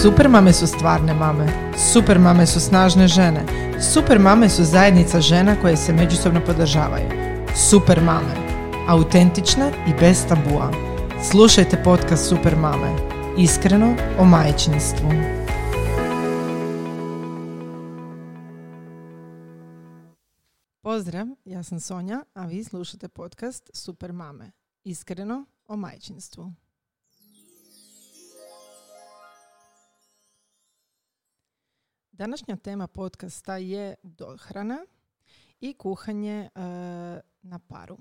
Super mame su stvarne mame. Super mame su snažne žene. Super mame su zajednica žena koje se međusobno podržavaju. Super mame. Autentične i bez tabua. Slušajte podcast Super mame. Iskreno o majčinstvu. Pozdrav, ja sam Sonja, a vi slušate podcast Super mame. Iskreno o majčinstvu. Današnja tema podcasta je dohrana i kuhanje e, na paru.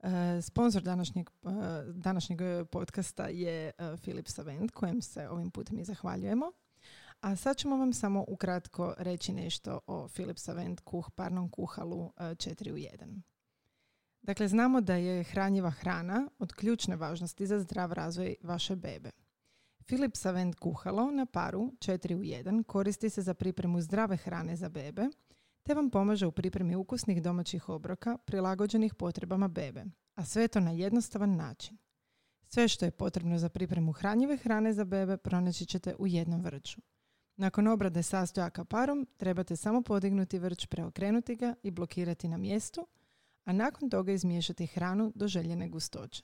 E, sponsor današnjeg, e, današnjeg podcasta je Filip Savent, kojem se ovim putem i zahvaljujemo. A sad ćemo vam samo ukratko reći nešto o Philips Savent kuh, parnom kuhalu 4 u 1. Dakle, znamo da je hranjiva hrana od ključne važnosti za zdrav razvoj vaše bebe. Philips Avent kuhalo na paru 4 u 1 koristi se za pripremu zdrave hrane za bebe, te vam pomaže u pripremi ukusnih domaćih obroka prilagođenih potrebama bebe, a sve to na jednostavan način. Sve što je potrebno za pripremu hranjive hrane za bebe pronaći ćete u jednom vrču. Nakon obrade sastojaka parom trebate samo podignuti vrč, preokrenuti ga i blokirati na mjestu, a nakon toga izmiješati hranu do željene gustoće.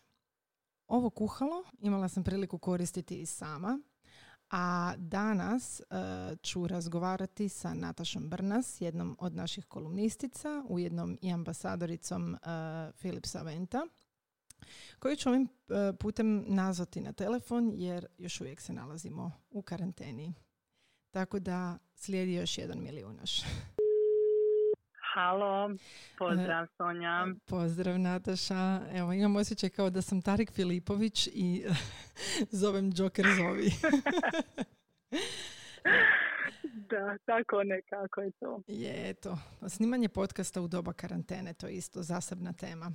Ovo kuhalo imala sam priliku koristiti i sama, a danas e, ću razgovarati sa Natašom Brnas, jednom od naših kolumnistica, ujednom i ambasadoricom uh, Philipsa Venta, koju ću ovim e, putem nazvati na telefon jer još uvijek se nalazimo u karanteni. Tako da slijedi još jedan milijunaš. Halo, pozdrav Sonja. E, pozdrav Nataša. Evo, imam osjećaj kao da sam Tarik Filipović i zovem Joker Zovi. da, tako nekako je to. Je, to. Snimanje podcasta u doba karantene, to je isto zasebna tema.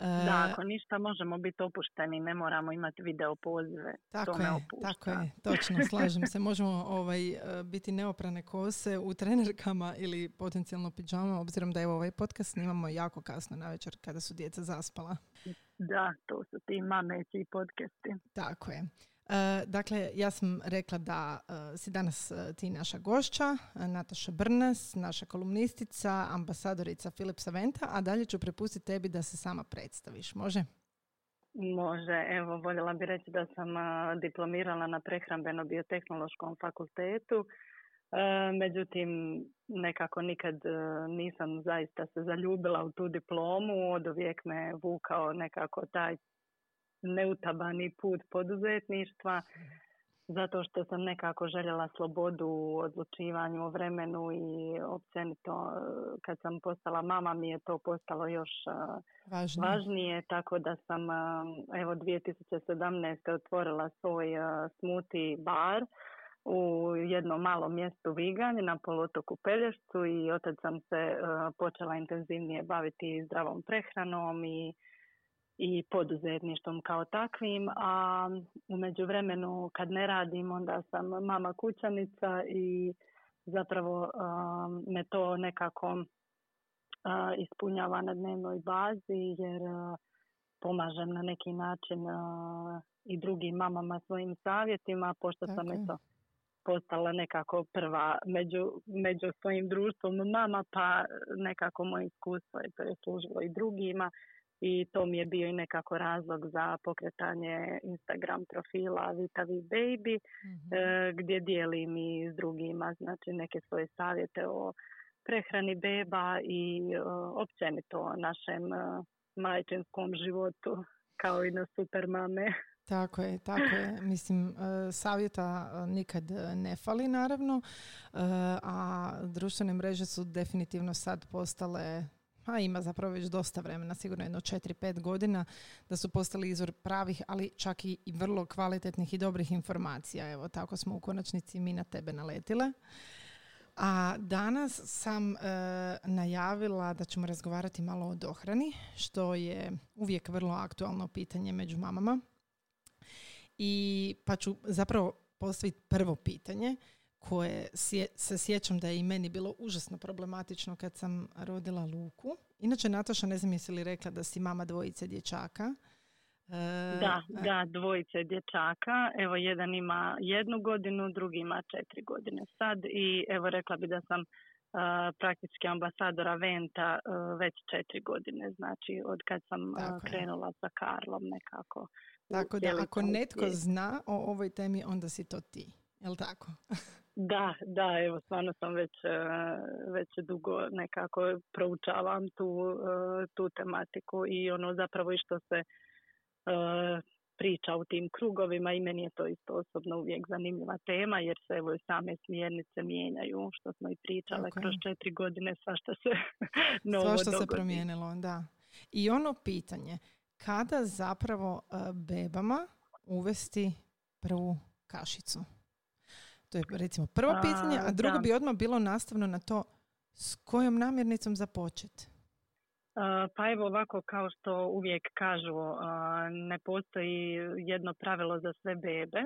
Da, e, ako ništa možemo biti opušteni, ne moramo imati video pozive. Tako to je, tako je, točno, slažem se. Možemo ovaj, e, biti neoprane kose u trenerkama ili potencijalno pidžama, obzirom da je ovaj podcast snimamo jako kasno na večer kada su djeca zaspala. Da, to su ti mameći podcasti. Tako je. E, dakle, ja sam rekla da e, si danas e, ti naša gošća, Nataša Brnes, naša kolumnistica, ambasadorica Philipsa Venta, a dalje ću prepustiti tebi da se sama predstaviš. Može? Može. Evo, voljela bi reći da sam diplomirala na prehrambeno-biotehnološkom fakultetu. Međutim, nekako nikad nisam zaista se zaljubila u tu diplomu. Od uvijek me vukao nekako taj neutabani put poduzetništva zato što sam nekako željela slobodu u odlučivanju o vremenu i općenito kad sam postala mama mi je to postalo još važnije, važnije tako da sam evo 2017. otvorila svoj smuti bar u jednom malom mjestu Viganj na poluotoku Pelješcu i od sam se počela intenzivnije baviti zdravom prehranom i i poduzetništvom kao takvim, a u međuvremenu kad ne radim onda sam mama kućanica i zapravo me to nekako ispunjava na dnevnoj bazi jer pomažem na neki način i drugim mamama svojim savjetima pošto sam eto postala nekako prva među, među svojim društvom mama pa nekako moje iskustvo je to je služilo i drugima i to mi je bio i nekako razlog za pokretanje Instagram profila Vitavi Baby mm gdje dijelim i s drugima znači neke svoje savjete o prehrani beba i općenito o našem e, majčinskom životu kao i na super mame. Tako je, tako je. Mislim, savjeta nikad ne fali naravno, a društvene mreže su definitivno sad postale a ima zapravo već dosta vremena, sigurno jedno 4-5 godina, da su postali izvor pravih, ali čak i, vrlo kvalitetnih i dobrih informacija. Evo, tako smo u konačnici mi na tebe naletile. A danas sam e, najavila da ćemo razgovarati malo o dohrani, što je uvijek vrlo aktualno pitanje među mamama. I pa ću zapravo postaviti prvo pitanje koje se sjećam da je i meni bilo užasno problematično kad sam rodila Luku. Inače, Nataša, ne znam jesi li rekla da si mama dvojice dječaka. Da, da, dvojice dječaka. Evo, jedan ima jednu godinu, drugi ima četiri godine sad i evo rekla bi da sam praktički ambasadora Venta već četiri godine, znači od kad sam krenula sa Karlom nekako. Tako da ako netko zna o ovoj temi, onda si to ti, jel tako? Da, da, evo stvarno sam već, već dugo nekako proučavam tu, tu tematiku i ono zapravo i što se priča u tim krugovima i meni je to isto osobno uvijek zanimljiva tema jer se evo same smjernice mijenjaju što smo i pričale kroz četiri godine svašta se novo Svašta se promijenilo, da. I ono pitanje, kada zapravo e, bebama uvesti prvu kašicu? To je recimo prvo pitanje, a drugo bi odmah bilo nastavno na to s kojom namirnicom započeti? Pa evo ovako kao što uvijek kažu, ne postoji jedno pravilo za sve bebe.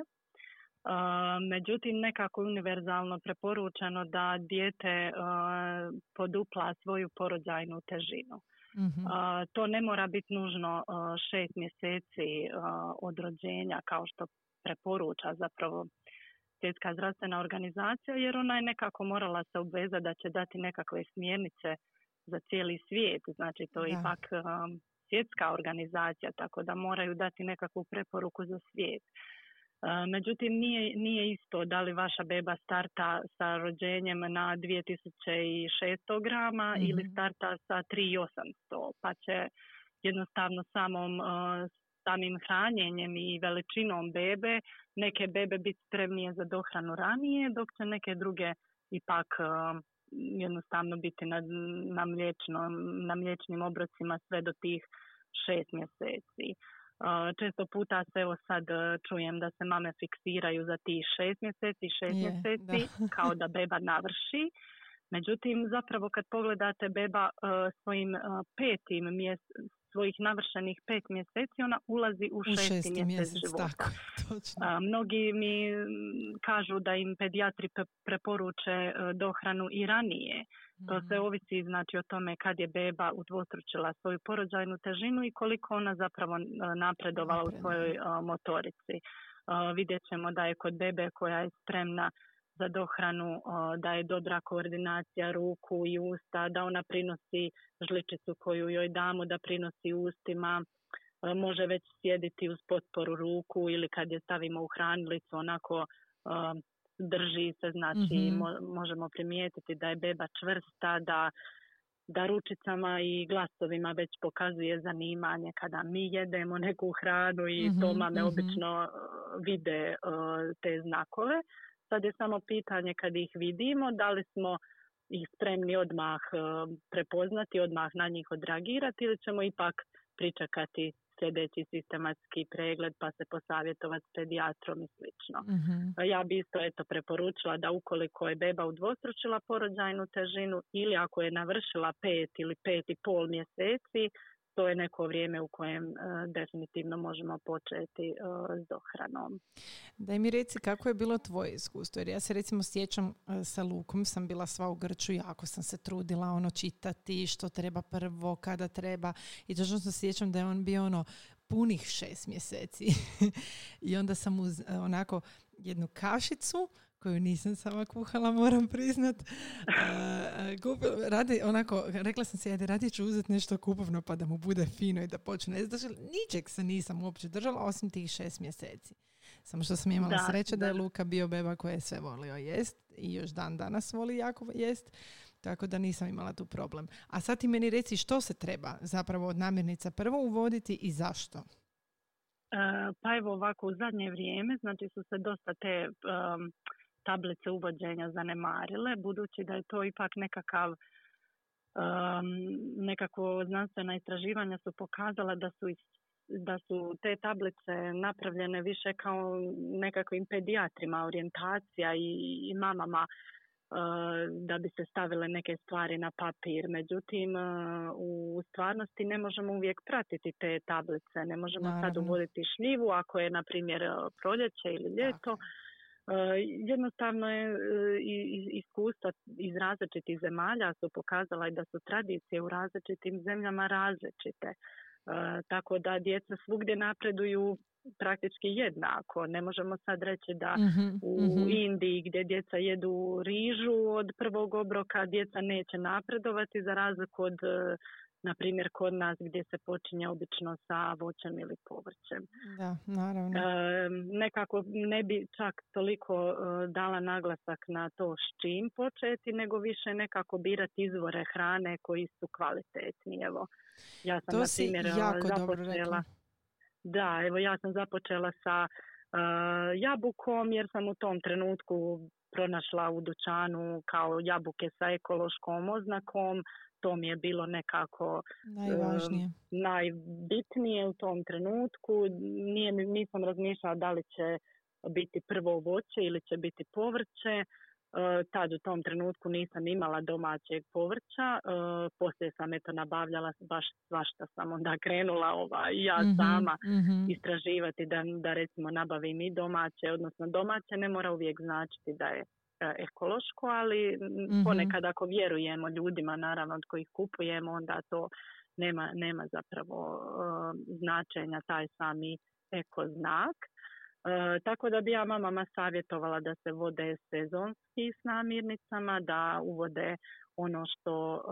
Međutim, nekako univerzalno preporučeno da dijete podupla svoju porođajnu težinu. Mhm. To ne mora biti nužno šest mjeseci od rođenja kao što preporuča zapravo svjetska zdravstvena organizacija jer ona je nekako morala se obvezati da će dati nekakve smjernice za cijeli svijet, znači to je ipak um, svjetska organizacija, tako da moraju dati nekakvu preporuku za svijet. Uh, međutim, nije, nije isto da li vaša beba starta sa rođenjem na 2600 grama ili mhm. starta sa 3800, pa će jednostavno samom uh, samim hranjenjem i veličinom bebe neke bebe biti spremnije za dohranu ranije, dok će neke druge ipak um, jednostavno biti na, na, na mliječnim obrocima sve do tih šest mjeseci. Često puta se evo sad e, čujem da se mame fiksiraju za tih šest mjeseci, šest mjeseci kao da beba navrši. Međutim, zapravo kad pogledate beba e, svojim e, petim mjese, svojih navršenih pet mjeseci, ona ulazi u, šesti, mjesec, života. Tako, A, mnogi mi kažu da im pedijatri preporuče e, dohranu i ranije. To se mhm. ovisi znači o tome kad je beba udvostručila svoju porođajnu težinu i koliko ona zapravo e, napredovala u svojoj e, motorici. Vidjet ćemo da je kod bebe koja je spremna za dohranu, da je dobra koordinacija ruku i usta, da ona prinosi žličicu koju joj damo, da prinosi ustima, može već sjediti uz potporu ruku ili kad je stavimo u hranilicu onako drži se, znači mhm. možemo primijetiti da je beba čvrsta, da da ručicama i glasovima već pokazuje zanimanje kada mi jedemo neku hranu i to mhm, mame mhm. obično vide te znakove. Sad je samo pitanje kad ih vidimo, da li smo ih spremni odmah e, prepoznati, odmah na njih odreagirati ili ćemo ipak pričakati sljedeći sistematski pregled pa se posavjetovati s pedijatrom i slično. Mhm. Ja bi isto eto preporučila da ukoliko je beba udvostručila porođajnu težinu ili ako je navršila pet ili pet i pol mjeseci, to je neko vrijeme u kojem uh, definitivno možemo početi uh, s dohranom. Daj mi reci kako je bilo tvoje iskustvo, jer ja se recimo sjećam uh, sa Lukom, sam bila sva u grču, jako sam se trudila ono čitati što treba prvo, kada treba. I točno se sjećam da je on bio ono punih šest mjeseci. I onda sam uz onako jednu kašicu koju nisam sama kuhala, moram priznat. radi, onako, rekla sam se, ajde, radije ću uzeti nešto kupovno pa da mu bude fino i da počne. Znači, ničeg se nisam uopće držala, osim tih šest mjeseci. Samo što sam imala da, sreće da. je Luka bio beba koja je sve volio jest i još dan danas voli jako jest. Tako da nisam imala tu problem. A sad ti meni reci što se treba zapravo od namirnica prvo uvoditi i zašto? Pa evo ovako u zadnje vrijeme, znači su se dosta te tablice uvođenja zanemarile, budući da je to ipak nekakav um, nekako znanstvena istraživanja su pokazala da su da su te tablice napravljene više kao nekakvim pedijatrima orijentacija i, i mamama da bi se stavile neke stvari na papir. Međutim, u stvarnosti ne možemo uvijek pratiti te tablice. Ne možemo sad uvoditi šljivu ako je, na primjer, proljeće ili ljeto. Jednostavno je e, iskustva iz različitih zemalja su pokazala i da su tradicije u različitim zemljama različite. tako da djeca svugdje napreduju praktički jednako. Ne možemo sad reći da mhm, u mhm. Indiji gdje djeca jedu rižu od prvog obroka djeca neće napredovati za razliku od na primjer kod nas gdje se počinje obično sa voćem ili povrćem. Da, naravno. E, nekako ne bi čak toliko e, dala naglasak na to s čim početi, nego više nekako birati izvore hrane koji su kvalitetni. Evo, ja sam to na primjer jako započela. Da, evo ja sam započela sa uh, jabukom jer sam u tom trenutku pronašla u dućanu kao jabuke sa ekološkom oznakom to mi je bilo nekako Najvažnije. najbitnije u tom trenutku. Nije, nisam razmišljala da li će biti prvo voće ili će biti povrće. E, tad u tom trenutku nisam imala domaćeg povrća. E, poslije sam eto nabavljala baš svašta sam onda krenula ova, ja mm sama mhm. istraživati da, da recimo nabavim i domaće, odnosno domaće ne mora uvijek značiti da je E, ekološko, ali mm ponekad ako vjerujemo ljudima naravno od kojih kupujemo, onda to nema, nema zapravo uh, značenja taj sami eko znak. Uh, tako da bi ja mamama savjetovala da se vode sezonski s namirnicama, da uvode ono što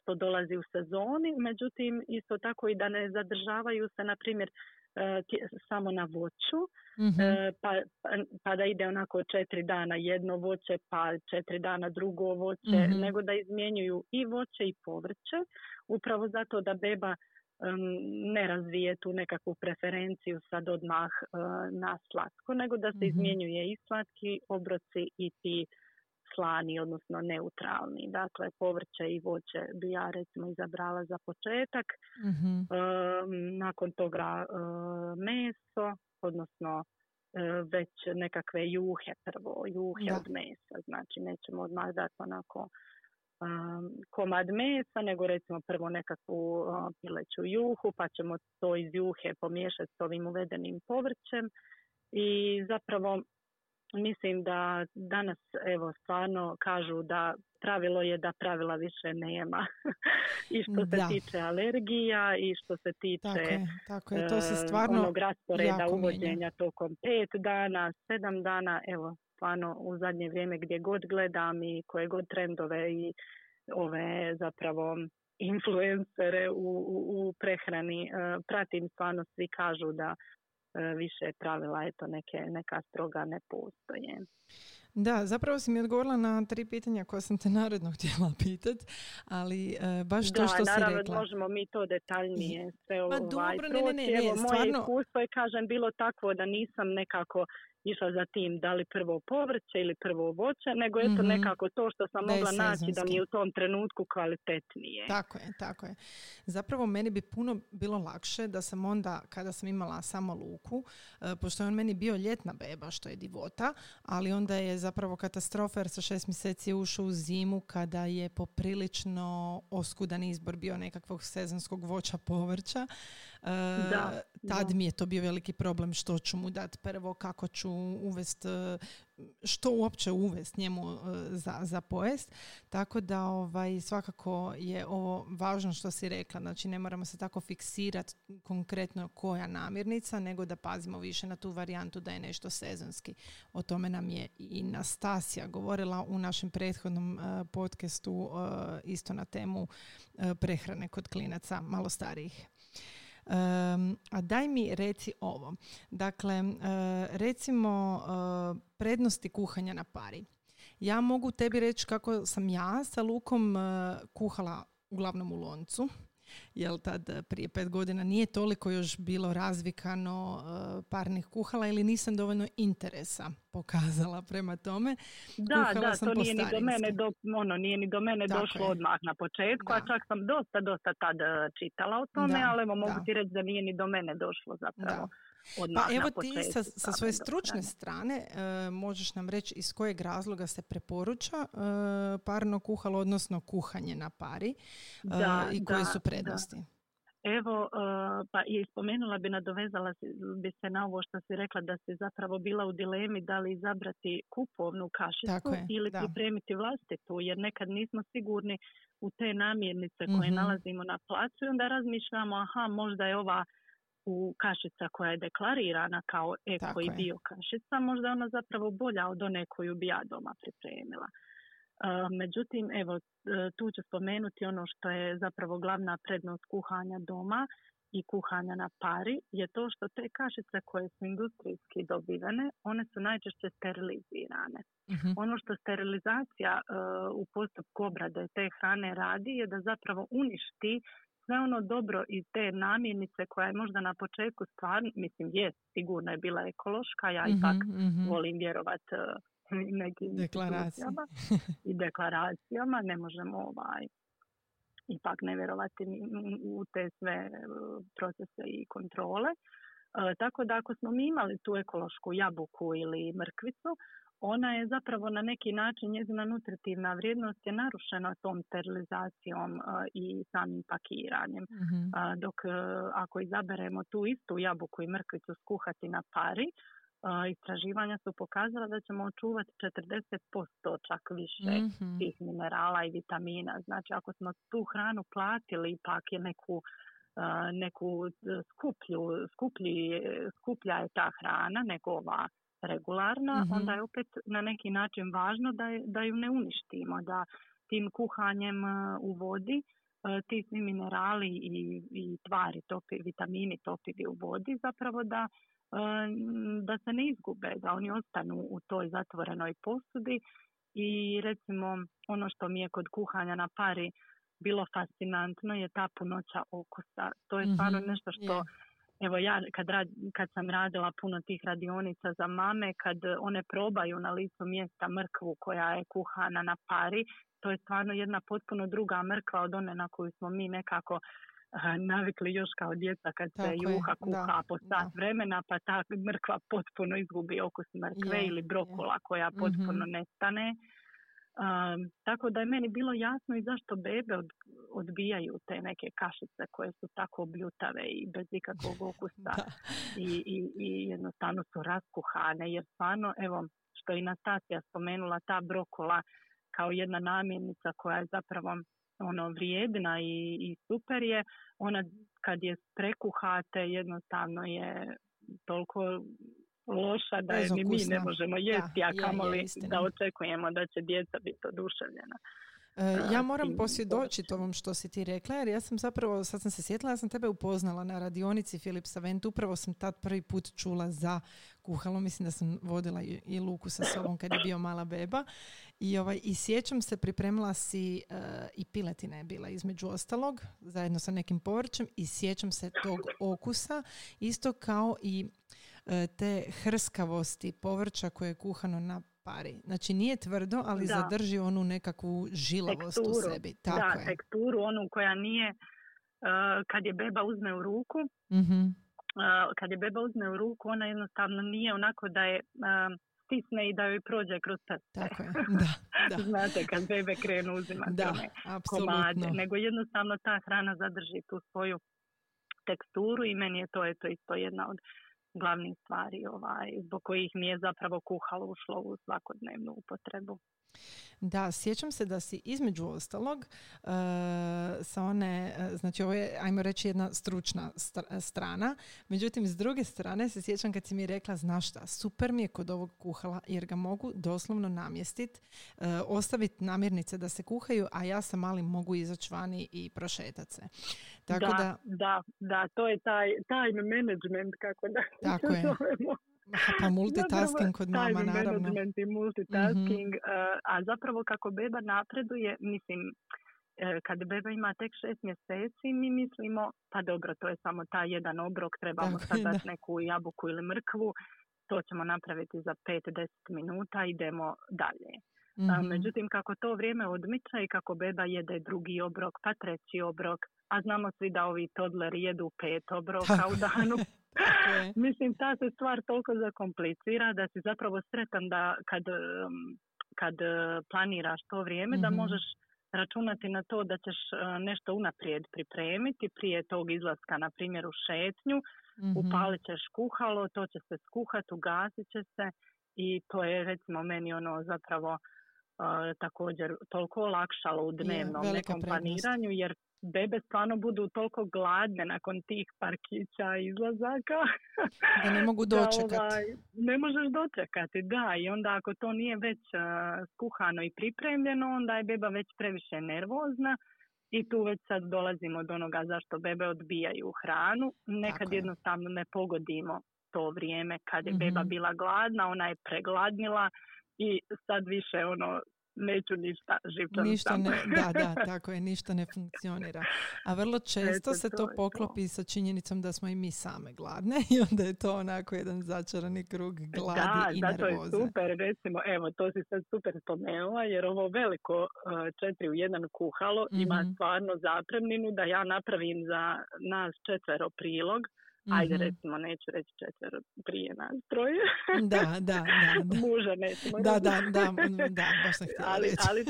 što dolazi u sezoni, međutim isto tako i da ne zadržavaju se na primjer E, samo na voću, mhm. e, pa, pa da ide onako četiri dana jedno voće, pa četiri dana drugo voće, mhm. nego da izmjenjuju i voće i povrće, upravo zato da beba ne razvije tu nekakvu preferenciju sad odmah e, na slatko, nego da se mhm. izmjenjuje i slatki obroci i ti slani, odnosno neutralni. Dakle, povrće i voće bi ja recimo izabrala za početak. mm nakon toga meso, komodno već nekakve juhe prvo, juhe od mesa. Znači nećemo odmah dati onako komad mesa, nego recimo prvo nekakvu pileću juhu, pa ćemo to iz juhe pomiješati s ovim uvedenim povrćem. I zapravo mislim da danas evo stvarno kažu da pravilo je da pravila više nema. I što se tiče alergija i što se tiče tako je, tako je. To se e, stvarno onog rasporeda uvođenja tokom pet dana, sedam dana, evo stvarno u zadnje vrijeme gdje god gledam i koje god trendove i ove zapravo influencere u, u, u prehrani e, pratim stvarno svi kažu da E, više pravila, eto neke, neka stroga ne postoje. Da, zapravo si mi odgovorila na tri pitanja koja sam te naredno htjela pitati, ali e, baš to što si rekla. možemo mi to detaljnije sve pa ovaj, dobro, ne, ne, ne, Evo, moje iskustvo je, kažem, bilo takvo da nisam nekako išla za tim da li prvo povrće ili prvo voće, nego eto mm nekako to što sam mogla naći da mi je u tom trenutku kvalitetnije. Tako je, tako je. Zapravo meni bi puno bilo lakše da sam onda, kada sam imala samo luku, e, pošto je on meni bio ljetna beba, što je divota, ali onda je zapravo katastrofa jer sa šest mjeseci je ušao u zimu kada je poprilično oskudan izbor bio nekakvog sezonskog voća povrća. E, da, tad mi je to bio veliki problem što ću mu dati prvo, kako ću uvest e, što uopće uvest njemu e, za, za pojest. Tako da ovaj, svakako je ovo važno što si rekla. Znači ne moramo se tako fiksirati konkretno koja namirnica, nego da pazimo više na tu varijantu da je nešto sezonski. O tome nam je i Nastasija govorila u našem prethodnom podcastu isto na temu prehrane kod klinaca malo starijih a daj mi reci ovo. Dakle, e, recimo e, prednosti kuhanja na pari. Ja mogu tebi reći kako sam ja sa lukom e, kuhala uglavnom u loncu jer tad eh, prije pet godina nije toliko još bilo razvikano uh, parnih kuhala ili nisam dovoljno interesa pokazala prema tome. Da, da, to nije ni do mene, do, ono, nije ni do mene došlo odmah na početku, a čak sam dosta, dosta tad eh, čitala o tome, ali evo mogu ti reći da nije ni do mene došlo zapravo. Pa evo ti sa, sa svoje stručne strane uh, možeš nam reći iz kojeg razloga se preporuča uh, parno kuhalo, odnosno kuhanje na pari uh, i koje su prednosti. Evo, e, pa i spomenula bi, nadovezala bi se na ovo što si rekla da si zapravo bila u dilemi da li izabrati kupovnu kašicu ili pripremiti vlastitu, jer nekad nismo sigurni u te namirnice koje mhm. nalazimo na placu i onda razmišljamo, aha, možda je ova u kašica koja je deklarirana kao eko i bio kašica, možda je ona zapravo bolja od one koju bi ja doma pripremila. Međutim, evo, e, tu ću spomenuti ono što je zapravo glavna prednost kuhanja doma i kuhanja na pari je to što te kašice koje su industrijski dobivene, one su najčešće sterilizirane. Mhm. Ono što sterilizacija e, u postupku obrade te hrane radi je da zapravo uništi sve ono dobro iz te namirnice koja je možda na početku stvarno, mislim je, sigurno je bila ekološka, ja mm ipak mm volim vjerovati e, nekim deklaracijama i deklaracijama. Ne možemo ovaj, ipak ne vjerovati u te sve e, procese i kontrole. E, tako da ako smo mi imali tu ekološku jabuku ili mrkvicu, ona je zapravo na neki način njezina nutritivna vrijednost je narušena tom sterilizacijom e, i samim pakiranjem. Mhm. Dok ako izaberemo tu istu jabuku i mrkvicu skuhati na pari, istraživanja su pokazala da ćemo očuvati 40% čak više mm tih minerala i vitamina. Znači ako smo tu hranu platili ipak je neku neku skuplju, skuplji, skuplja je ta hrana nego ova regularna, mhm. onda je opet na neki način važno da, da ju ne uništimo, da tim kuhanjem u vodi ti svi minerali i, i tvari, topi, vitamini topivi u vodi zapravo da da se ne izgube, da oni ostanu u toj zatvorenoj posudi i recimo ono što mi je kod kuhanja na pari bilo fascinantno je ta punoća okusa. To je stvarno mhm, nešto što Evo ja kad, kad sam radila puno tih radionica za mame, kad one probaju na licu mjesta mrkvu koja je kuhana na pari, to je stvarno jedna potpuno druga mrkva od one na koju smo mi nekako navikli još kao djeca kad se juha kuha po sat vremena pa ta mrkva potpuno izgubi okus mrkve ili brokola koja potpuno mhm. nestane. Tako da je meni bilo jasno i zašto bebe odbijaju te neke kašice koje su tako bljutave i bez ikakvog okusa I, i, i jednostavno su raskuhane jer stvarno evo što je i Nastasija spomenula ta brokola kao jedna namirnica koja je zapravo ono vrijedna i, i super je, ona kad je prekuhate jednostavno je toliko loša da je ni mi ne možemo jesti, a kamoli da očekujemo da će djeca biti oduševljena. E, ja moram posvjedočiti ovom što si ti rekla, jer ja sam zapravo, sad sam se sjetila, ja sam tebe upoznala na radionici Filip Savent, upravo sam tad prvi put čula za kuhalo, mislim da sam vodila i Luku sa sobom kad je bio mala beba. I, ovaj, i sjećam se, pripremila si uh, i piletine je bila između ostalog, zajedno sa nekim povrćem i sjećam se tog okusa, isto kao i e, te hrskavosti povrća koje je kuhano na pari. Znači nije tvrdo, ali zadrži onu nekakvu žilavost u sebi. Tako da, je. teksturu, onu koja nije, uh, kad je beba uzme u ruku, mm kad je beba uzme u ruku, ona jednostavno nije onako da je stisne i da joj prođe kroz prste. Tako je, da. da. Znate, kad bebe krenu uzimati da, komade. Nego jednostavno ta hrana zadrži tu svoju teksturu i meni je to, je to isto jedna od glavnih stvari ovaj, zbog kojih mi je zapravo kuhalo ušlo u svakodnevnu upotrebu. Da, sjećam se da si između ostalog uh, sa one, uh, znači ovo je, ajmo reći, jedna stručna strana, međutim s druge strane se sjećam kad si mi rekla, znaš šta, super mi je kod ovog kuhala jer ga mogu doslovno namjestiti, uh, ostaviti namirnice da se kuhaju, a ja sa malim mogu izaći vani i prošetat se. Tako da, da, da, to je taj time management, kako da tako je. Pa multitasking kod mama, naravno. management i multitasking, mm-hmm. a zapravo kako beba napreduje, mislim, e, kad beba ima tek šest mjeseci, mi mislimo, pa dobro, to je samo taj jedan obrok, trebamo sad dati neku jabuku ili mrkvu, to ćemo napraviti za 5-10 minuta, idemo dalje. Mm-hmm. Međutim, kako to vrijeme odmiče i kako beba jede drugi obrok, pa treći obrok, a znamo svi da ovi toddleri jedu pet obroka u danu. Mislim, ta se stvar toliko zakomplicira da si zapravo sretan da kad, kad planiraš to vrijeme da mhm. možeš računati na to da ćeš e, nešto unaprijed pripremiti prije tog izlaska, na primjer u šetnju, mm upalit ćeš kuhalo, to će se skuhati, ugasit će se i to je recimo meni ono zapravo uh, također toliko olakšalo u dnevnom je, nekom planiranju jer bebe stvarno budu toliko gladne nakon tih parkića izlazaka. Da ne mogu dočekati. ovaj, ne možeš dočekati, da. I onda ako to nije već uh, skuhano i pripremljeno, onda je beba već previše nervozna i tu već sad dolazimo do onoga zašto bebe odbijaju hranu. Nekad jednostavno ne pogodimo to vrijeme kad je beba mhm. bila gladna, ona je pregladnila i sad više ono neću ništa ništa ne, Da, da, tako je, ništa ne funkcionira. A vrlo često se to, poklopi sa činjenicom da smo i mi same gladne i onda je to onako jedan začarani krug gladi da, i nervoze. Da, zato je super, recimo, evo, to si sad super spomenula, jer ovo veliko uh, četiri u jedan kuhalo ima mhm. stvarno zapremninu da ja napravim za nas četvero prilog Ajde, mm recimo, neću reći četvero prije nas troje. Da, da, da. da. Muža nećemo Da, da, da, da, baš sam ali, reći. ali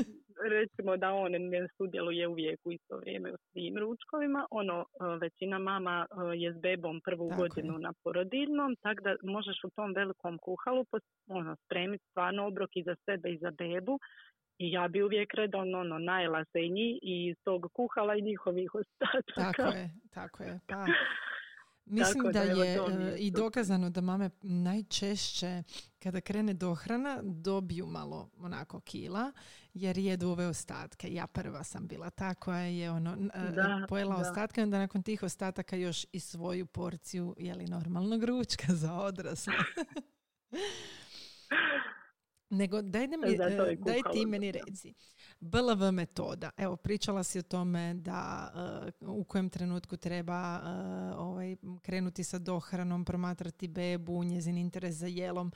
recimo da on ne sudjeluje uvijek u isto vrijeme u svim ručkovima. Ono, e, većina mama e, je s bebom prvu godinu na porodiljnom, tako da možeš u tom velikom kuhalu ono, spremiti stvarno obrok i za sebe i za bebu. I ja bi uvijek redovno ono, najela se i njih i iz tog kuhala i njihovih ostataka. Tako je, tako je. Pa, Mislim da, je e, i dokazano da mame najčešće kada krene dohrana dobiju malo onako kila jer jedu ove ostatke. Ja prva sam bila ta koja je ono, e, da, pojela da. ostatke onda nakon tih ostataka još i svoju porciju jeli normalnog ručka za odrasle. Nego daj, mi, e, daj ti meni reci. BLV metoda. Evo, pričala si o tome da uh, u kojem trenutku treba uh, ovaj, krenuti sa dohranom, promatrati bebu, njezin interes za jelom.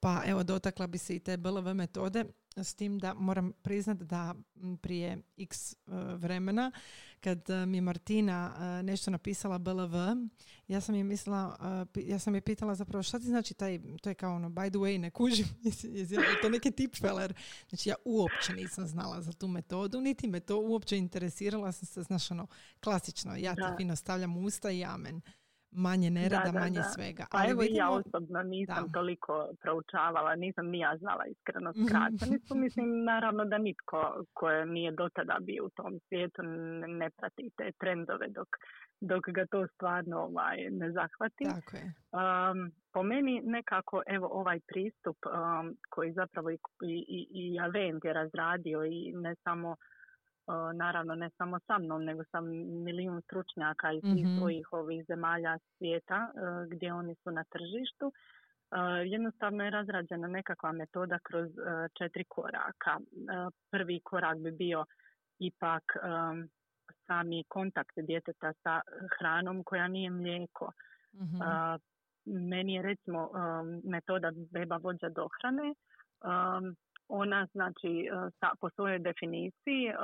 Pa evo, dotakla bi se i te BLV metode s tim da moram priznati da prije x uh, vremena kad mi je Martina nešto napisala BLV, ja sam je mislila, ja sam je pitala zapravo šta ti znači taj, to je kao ono, by the way, ne kužim, je to neki tipfeler. Znači ja uopće nisam znala za tu metodu, niti me to uopće interesirala sam se, znaš ono, klasično, ja ti fino stavljam usta i amen manje nerada, manje svega. Pa Ali evo vidimo... ja osobno nisam toliko proučavala, nisam ni ja znala iskreno mhm. skraćenicu. Mislim, naravno da nitko ko nije do tada bio u tom svijetu ne prati te trendove dok, dok ga to stvarno ovaj, ne zahvati. Tako je. Um, po meni nekako evo ovaj pristup um, koji zapravo i, i, i Avent je razradio i ne samo naravno ne samo sa mnom, nego sa milijun stručnjaka iz svih mm svojih ovih zemalja svijeta e, gdje oni su na tržištu. E, jednostavno je razrađena nekakva metoda kroz e, četiri koraka. Prvi korak bi bio ipak sami kontakt djeteta sa hranom koja nije mlijeko. mm Meni je recimo metoda beba vođa dohrane ona znači e, po svojoj definiciji e,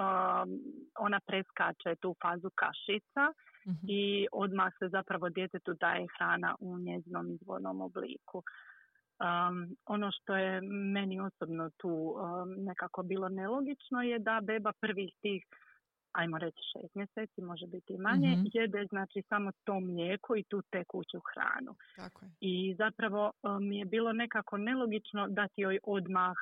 ona preskače tu fazu kašica mhm. i odmah se zapravo djetetu daje hrana u njezinom izvornom obliku. Um, ono što je meni osobno tu um, nekako bilo nelogično je da beba prvih tih ajmo reći šest mjeseci, može biti i manje, mm jede znači samo to mlijeko i tu tekuću hranu. Tako je. I zapravo mi je bilo nekako nelogično dati joj odmah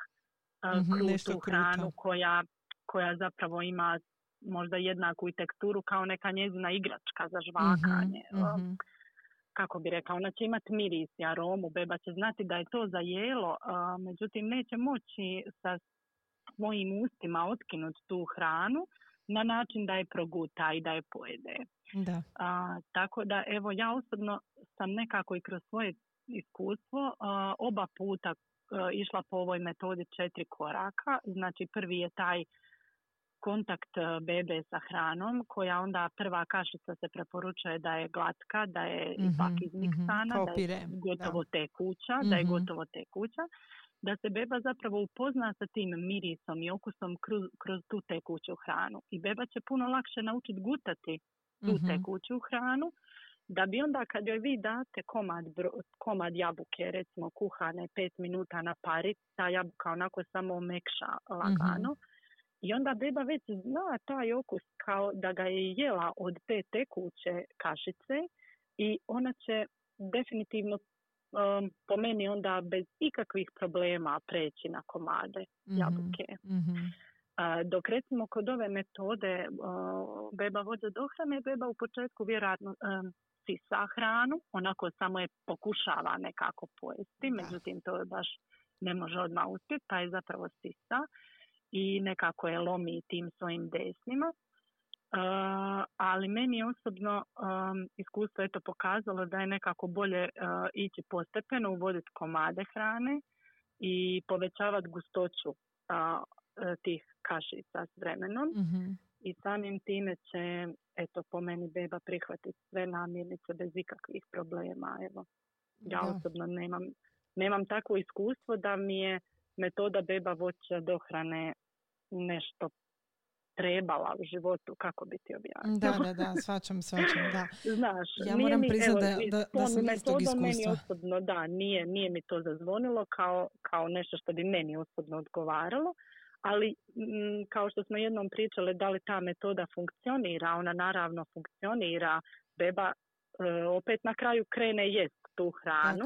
mm-hmm, hranu koja, koja zapravo ima možda jednaku i teksturu kao neka njezina igračka za žvakanje. mm Kako bi rekao, ona će imati miris i aromu, beba će znati da je to za jelo, međutim neće moći sa svojim ustima otkinuti tu hranu na način da je proguta i da je pojede. Da. tako da evo ja osobno sam nekako i kroz svoje iskustvo oba puta E, išla po ovoj metodi četiri koraka. Znači prvi je taj kontakt e, bebe sa hranom koja onda prva kašica se preporučuje da je glatka, da je mm-hmm, ipak izmiksana, mm da je gotovo da. tekuća, da je mhm. gotovo tekuća da se beba zapravo upozna sa tim mirisom i okusom kroz, kroz tu tekuću hranu. I beba će puno lakše naučiti gutati tu mm tekuću hranu da bi onda kad joj vi date komad, komad jabuke, recimo kuhane pet minuta na pari, ta jabuka onako samo omekša lagano. I onda beba već zna taj okus kao da ga je jela od te tekuće kašice i ona će definitivno um, po meni onda bez ikakvih problema preći na komade mm jabuke. Mhm. dok recimo kod ove metode uh, beba vođa dohrane, beba u početku vjerojatno um, sisa hranu, onako samo je pokušava nekako pojesti, međutim to baš ne može odmah uspjeti, pa je zapravo sisa i nekako je lomi tim svojim desnima. Uh, ali meni osobno um, iskustvo je to pokazalo da je nekako bolje uh, ići postepeno, uvoditi komade hrane i povećavati gustoću uh, tih kašica s vremenom. Mhm. I samim time će, eto, po meni beba prihvatiti sve namirnice bez ikakvih problema. Evo, ja osobno nemam, nemam takvo iskustvo da mi je metoda beba voća dohrane nešto trebala u životu, kako bi ti objasnila. Da, da, da, svačam, svačam, da. Znaš, ja moram priznati da, da, da sam istog iskustva. Meni osobno, da, nije, nije mi to zazvonilo kao, kao nešto što bi meni osobno odgovaralo, ali m, kao što smo jednom pričali da li ta metoda funkcionira, ona naravno funkcionira, beba e, opet na kraju krene jest tu hranu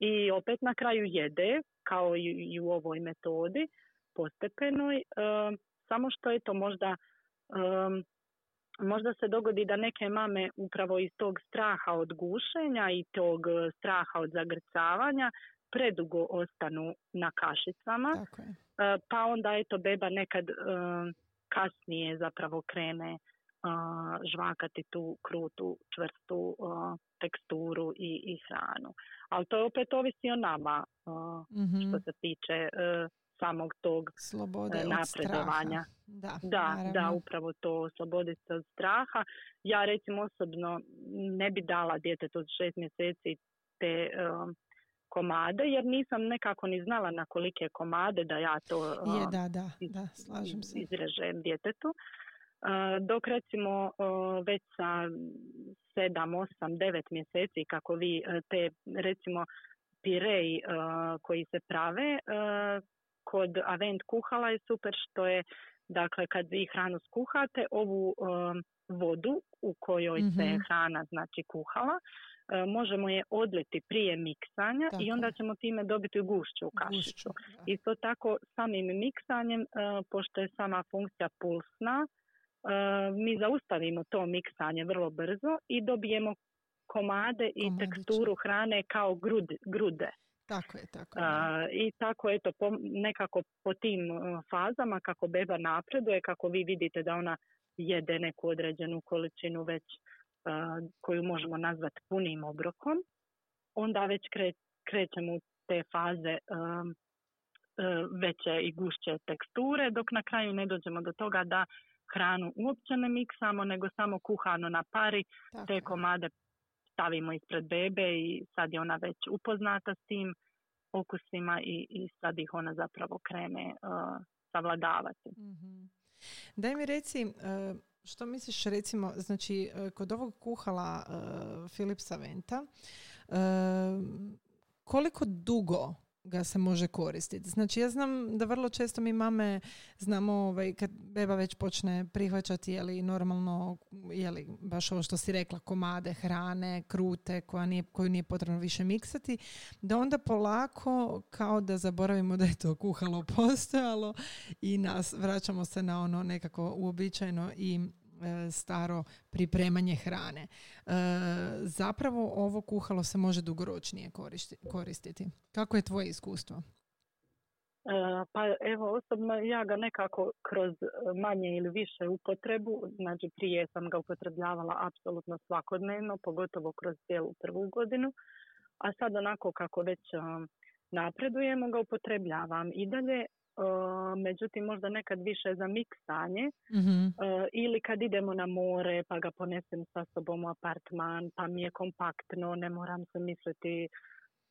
i opet na kraju jede, kao i, i u ovoj metodi, postepenoj, e, samo što je to možda um, možda se dogodi da neke mame upravo iz tog straha od gušenja i tog straha od zagrcavanja predugo ostanu na kašicama. Tako je. Pa onda eto beba nekad um, kasnije zapravo krene uh, žvakati tu krutu, čvrstu teksturu i, i hranu. Ali to opet ovisi o nama Mhm. što se tiče samog tog Slobode e, od napredovanja. straha. Da, Da, da, upravo to osloboditi se od straha. Ja recimo osobno ne bi dala djetetu od šest mjeseci te um, komade jer nisam nekako ni znala na kolike komade da ja to Je, da, da, da, slažem se. izrežem djetetu. Dok recimo već sa sedam, osam, devet mjeseci kako vi uh, te recimo pireji uh, koji se prave uh, kod avent kuhala je super što je dakle kad vi hranu skuhate ovu vodu u kojoj se Mhm. hrana znači kuhala uh, možemo je odliti prije miksanja Tako i onda ćemo time dobiti gušću kašicu. Gušću, da. Isto tako samim miksanjem, e, pošto je sama funkcija pulsna, e, mi zaustavimo to miksanje vrlo brzo i dobijemo komade i Komadiće. teksturu hrane kao grud- grude. Tako je, tako je. E, I tako eto po, nekako po tim e, fazama kako beba napreduje, kako vi vidite da ona jede neku određenu količinu već e, koju možemo nazvati punim obrokom, onda već kre, krećemo u te faze veće i gušće teksture, dok na kraju ne dođemo do toga da hranu uopće ne miksamo, nego samo kuhano na pari, Tako te komade stavimo ispred bebe i sad je ona već upoznata s tim okusima i, i sad ih ona zapravo krene uh, savladavati. Mhm. Daj mi reci, što misliš recimo, znači e, kod ovog kuhala e, Philipsa Venta, e, koliko dugo ga se može koristiti? Znači ja znam da vrlo često mi mame znamo ovaj, kad beba već počne prihvaćati je li normalno, je li baš ovo što si rekla, komade hrane, krute koja nije, koju nije potrebno više miksati, da onda polako kao da zaboravimo da je to kuhalo postojalo i nas vraćamo se na ono nekako uobičajeno i staro pripremanje hrane. E, zapravo ovo kuhalo se može dugoročnije koristiti. Kako je tvoje iskustvo? E, Pa evo, osobno ja ga nekako kroz e, manje ili više upotrebu, znači prije sam ga upotrebljavala apsolutno svakodnevno, pogotovo kroz cijelu prvu godinu, a sad onako kako već e, napredujemo ga upotrebljavam i dalje, e, međutim možda nekad više za miksanje Mhm. e, ili kad idemo na more pa ga ponesem sa sobom u apartman pa mi je kompaktno, ne moram se misliti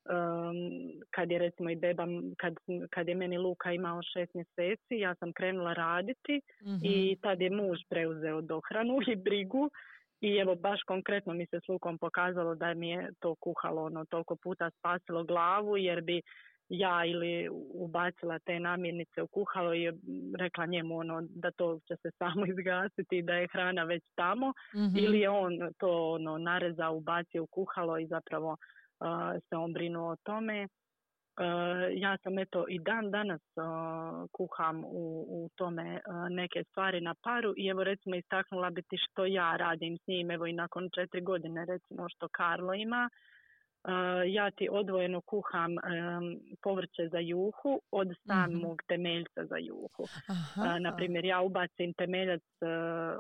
um, kad je recimo i beba, kad, kad je meni Luka imao šest mjeseci, ja sam krenula raditi Mhm. i tad je muž preuzeo dohranu i brigu i evo baš konkretno mi se s Lukom pokazalo da mi je to kuhalo ono toliko puta spasilo glavu jer bi ja ili ubacila te namirnice u kuhalo i rekla njemu ono da to će se samo izgasiti i da je hrana već tamo Mhm. ili je on to ono narezao, ubacio u kuhalo i zapravo uh, se on brinuo o tome. Uh, ja sam eto i dan danas uh, kuham u, u tome uh, neke stvari na paru i evo recimo istaknula bi ti što ja radim s njim evo i nakon četiri godine recimo što Karlo ima. Ja ti odvojeno kuham povrće za juhu od samog temeljca za juhu. Aha. A, na primjer, ja ubacim temeljac e,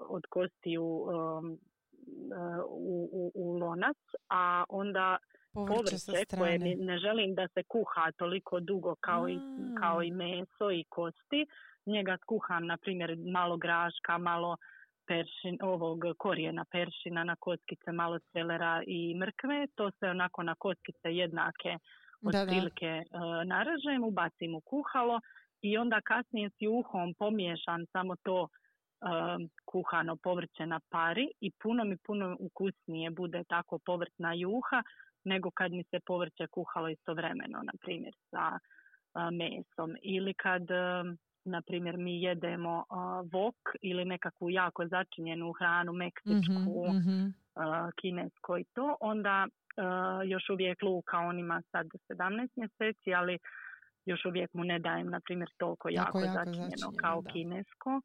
od kostiju um, e, u, u, u lonac, a onda Povrće koje mi ne želim da se kuha toliko dugo kao i, kao i meso i kosti, njega skuham, na primjer, malo graška, malo peršin, ovog korijena peršina na kockice, malo celera i mrkve. To se onako na kockice jednake otprilike e, naražem, ubacim u kuhalo i onda kasnije s juhom pomiješam samo to e, kuhano povrće na pari i puno mi puno ukusnije bude tako povrtna juha nego kad mi se povrće kuhalo istovremeno, na primjer sa e, mesom. Ili kad, na primjer, mi jedemo e, vok ili nekakvu jako začinjenu hranu, meksičku, Mhm, mhm. uh, kinesko i to, onda uh, još uvijek luka, on ima sad 17 mjeseci, ali još uvijek mu ne dajem, na primjer, toliko Jako, jako, jako začinjeno začinjeno, kao da. kinesko.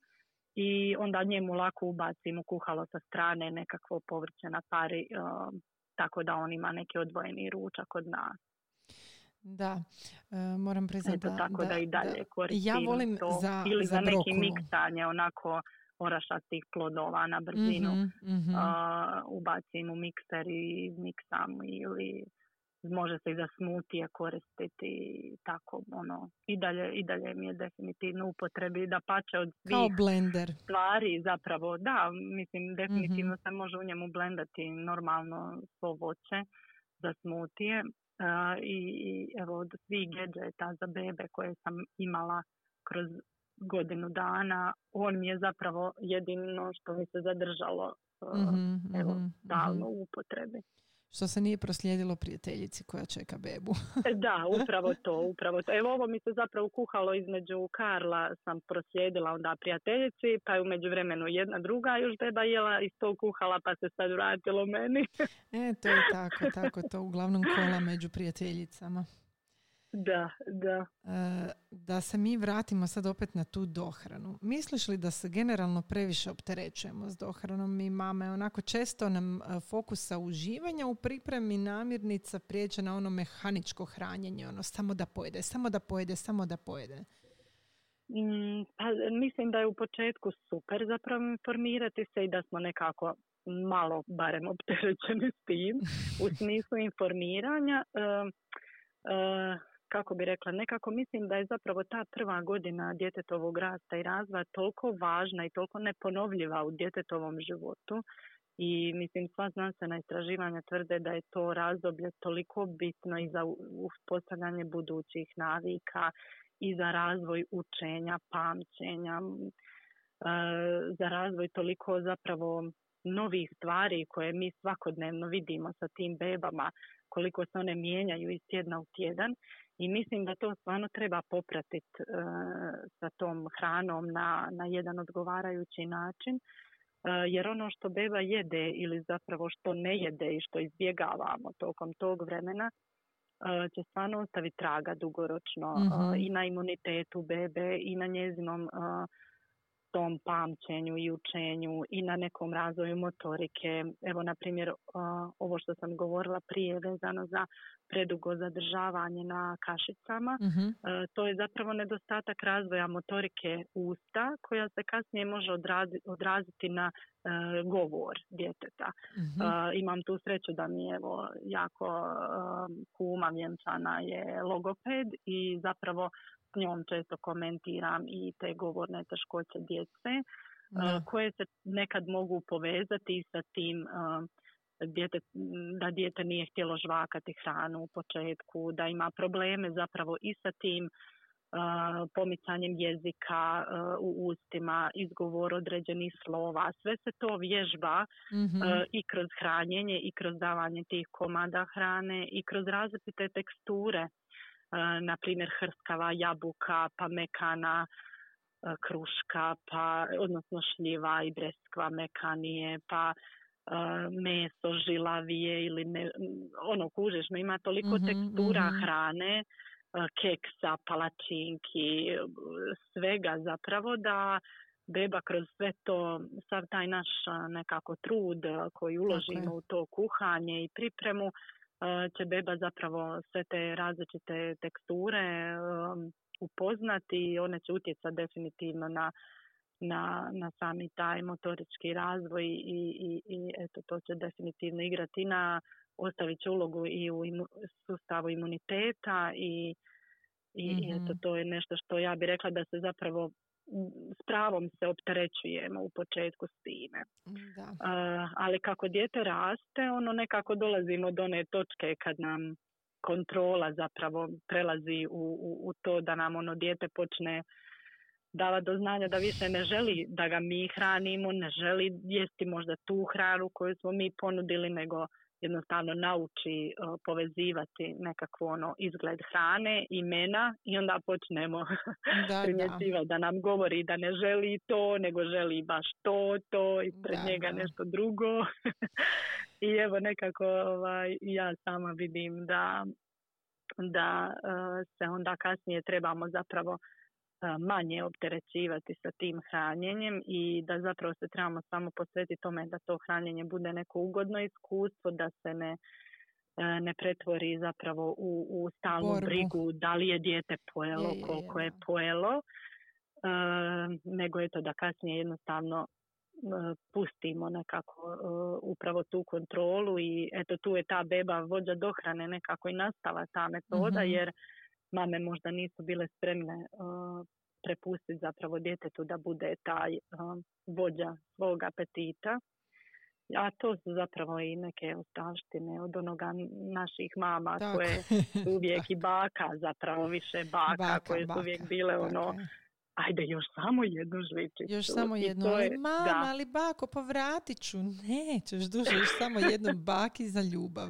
I onda njemu lako ubacim u kuhalo sa strane nekakvo povrće na pari, uh, tako da on ima neki odvojeni ručak od nas. Da, e, moram priznati da, tako da, i dalje koristim Ja volim to. za, Ili za za, neki miksanje onako orašastih plodova na brzinu. Mhm, mhm. a, ubacim u mikser i miksam ili može se i za smutije koristiti i tako ono i dalje, i dalje mi je definitivno u upotrebi da pače od svih Kao blender. stvari zapravo da mislim definitivno Mhm. se može u njemu blendati normalno svo voće za smutije i, i evo od svih gadgeta za bebe koje sam imala kroz godinu dana on mi je zapravo jedino što mi se zadržalo a, Mhm, evo, mhm, stalno mhm. u upotrebi. Što se nije proslijedilo prijateljici koja čeka bebu. Da, upravo to, upravo to. Evo ovo mi se zapravo kuhalo između Karla, sam proslijedila onda prijateljici, pa je u međuvremenu jedna druga još beba jela iz tog kuhala, pa se sad vratilo meni. E, to je tako, tako to uglavnom kola među prijateljicama. Da, da. E, da se mi vratimo sad opet na tu dohranu. Misliš li da se generalno previše opterećujemo s dohranom mi mame? Onako često nam e, fokusa uživanja u pripremi namirnica prijeđe na ono mehaničko hranjenje, ono samo da pojede, samo da pojede, samo da pojede. Mm, pa, mislim da je u početku super zapravo informirati se i da smo nekako malo barem opterećeni s tim u smislu informiranja. E, e, kako bi rekla, nekako mislim da je zapravo ta prva godina djetetovog rasta i razvoja toliko važna i toliko neponovljiva u djetetovom životu i mislim sva znanstvena istraživanja tvrde da je to razdoblje toliko bitno i za uspostavljanje budućih navika i za razvoj učenja, pamćenja, e, za razvoj toliko zapravo novih stvari koje mi svakodnevno vidimo sa tim bebama, koliko se one mijenjaju iz tjedna u tjedan i mislim da to stvarno treba popratiti e, sa tom hranom na, na jedan odgovarajući način e, jer ono što beba jede ili zapravo što ne jede i što izbjegavamo tokom tog vremena e, će stvarno ostaviti traga dugoročno e, Mhm. i na imunitetu bebe i na njezinom tom pamćenju i učenju i na nekom razvoju motorike. Evo, na primjer, ovo što sam govorila prije vezano za predugo zadržavanje na kašicama, e, to je zapravo nedostatak razvoja motorike usta koja se kasnije može odrazi- odraziti na e, govor djeteta. Mhm. Uh, imam tu sreću da mi evo jako um, kuma vjenčana je logoped i zapravo s njom često komentiram i te govorne teškoće djece uh, Da. koje se nekad mogu povezati sa tim uh, dijete, da dijete nije htjelo žvakati hranu u početku, da ima probleme zapravo i sa tim uh, pomicanjem jezika u ustima, izgovor određenih slova. Sve se to vježba Mhm. e, i kroz hranjenje i kroz davanje tih komada hrane i kroz različite teksture na primjer hrskava jabuka, pa mekana kruška, pa odnosno šljiva i breskva mekanije, pa meso žilavije ili ne, ono kužeš, ima toliko mhm, tekstura mhm. hrane, keksa, palačinki, svega zapravo da beba kroz sve to, sav taj naš nekako trud koji uložimo u to kuhanje i pripremu, će beba zapravo sve te različite teksture upoznati i one će utjecati definitivno na, na, na sami taj motorički razvoj i, i, i eto to će definitivno igrati na ostavit će ulogu i u sustavu imuniteta i, i eto mhm. to je nešto što ja bih rekla da se zapravo s pravom se opterećujemo u početku s time. Da. ali kako dijete raste, ono nekako dolazimo do one točke kad nam kontrola zapravo prelazi u, u, u to da nam ono dijete počne dava do znanja da više ne želi da ga mi hranimo, ne želi jesti možda tu hranu koju smo mi ponudili, nego jednostavno nauči uh, povezivati nekakvo ono izgled hrane, imena i onda počnemo da, primjećivati da. da nam govori da ne želi to, nego želi baš to, to i pred njega nešto drugo. I evo nekako ovaj, ja sama vidim da, da uh, se onda kasnije trebamo zapravo manje opterećivati sa tim hranjenjem i da zapravo se trebamo samo posvetiti tome da to hranjenje bude neko ugodno iskustvo, da se ne ne pretvori zapravo u, u stalnu brigu da li je dijete pojelo, koliko je pojelo, nego je to da kasnije jednostavno pustimo nekako upravo tu kontrolu i eto tu je ta beba vođa dohrane nekako i nastala ta metoda mhm. jer mame možda nisu bile spremne uh, prepustiti zapravo djetetu da bude taj uh, vođa svog apetita. A to su zapravo i neke ostavštine od onoga naših mama koje su uvijek i baka zapravo više baka, koje su uvijek bile ono ajde još samo jednu žličicu. Još samo jednu, ali mama, ali bako, povratit ću. Nećeš duže, još samo jednu baki za ljubav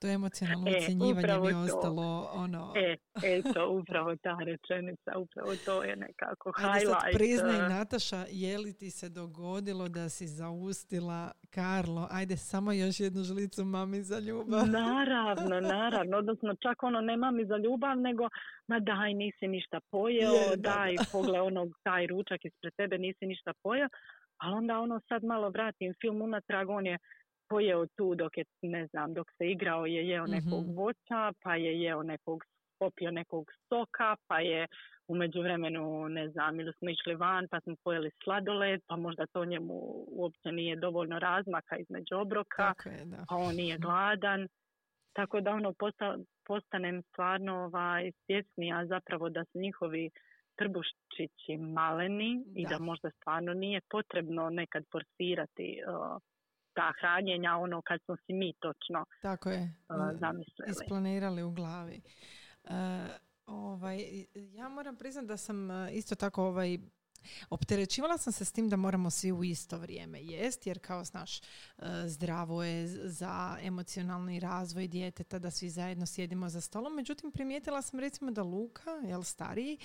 to emocionalno e, ocjenjivanje mi je ostalo ono... E, eto, upravo ta rečenica, upravo to je nekako Ajde highlight. Sad priznaj uh, Nataša, je li ti se dogodilo da si zaustila Karlo, ajde samo još jednu žlicu mami za ljubav. Naravno, naravno, odnosno čak ono ne mami za ljubav, nego ma daj nisi ništa pojeo, je, daj da. pogle onog taj ručak ispred tebe nisi ništa pojeo, ali onda ono sad malo vratim film unatrag, on je pojeo tu dok je, ne znam, dok se igrao je jeo nekog mm voća, pa je jeo nekog, popio nekog soka, pa je u međuvremenu, ne znam, ili smo išli van pa smo pojeli sladoled, pa možda to njemu uopće nije dovoljno razmaka između obroka, pa on nije mhm. gladan. Tako da ono posta, postanem stvarno ovaj, svjesnija zapravo da su njihovi trbuščići maleni i da možda stvarno nije potrebno nekad forsirati ta hranjenja, ono kad smo si mi točno Tako je. Uh, zamislili. Isplanirali u glavi. Uh, ovaj, ja moram priznati da sam uh, isto tako ovaj, Opterećivala sam se s tim da moramo svi u isto vrijeme jest, jer kao znaš, uh, zdravo je za emocionalni razvoj djeteta da svi zajedno sjedimo za stolom. Međutim, primijetila sam recimo da Luka, jel stariji,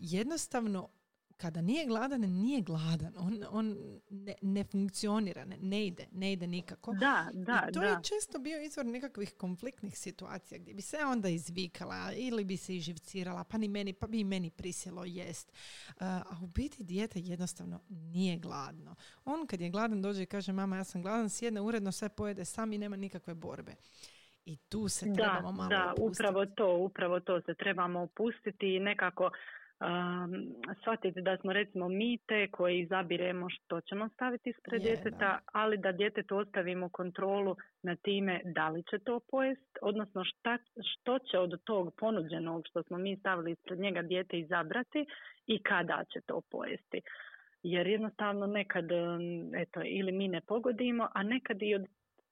jednostavno kada nije gladan, nije gladan. On, on ne, ne funkcionira, ne, ne, ide, ne ide nikako. Da, da, I to je često bio izvor nekakvih konfliktnih situacija gdje bi se onda izvikala ili bi se iživcirala, pa ni meni, pa bi meni prisjelo jest. Uh, a u biti dijete jednostavno nije gladno. On kad je gladan dođe i kaže mama ja sam gladan, sjedne uredno, sve pojede sam i nema nikakve borbe. I tu se trebamo malo Da, upravo to, upravo to se trebamo opustiti i nekako um, shvatiti da smo recimo mi te koji izabiremo što ćemo staviti ispred djeteta, ali da djetetu ostavimo kontrolu na time da li će to pojest, odnosno šta, što će od tog ponuđenog što smo mi stavili ispred njega dijete izabrati i kada će to pojesti. Jer jednostavno nekad eto, ili mi ne pogodimo, a nekad i od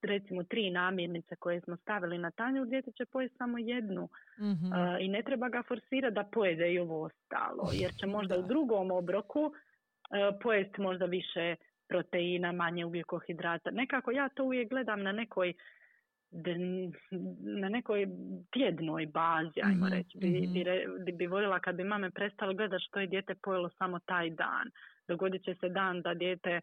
recimo tri namirnice koje smo stavili na tanju, dijete će pojesti samo jednu mm i ne treba ga forsirati da pojede i ovo ostalo, jer će možda u drugom obroku uh, pojesti možda više proteina, manje ugljikohidrata. Nekako ja to uvijek gledam na nekoj na nekoj tjednoj bazi, ajmo Mhm, reći, bi, mhm. bi, re- bi voljela kad bi mame prestale gledati što je dijete pojelo samo taj dan. Dogodit će se dan da dijete,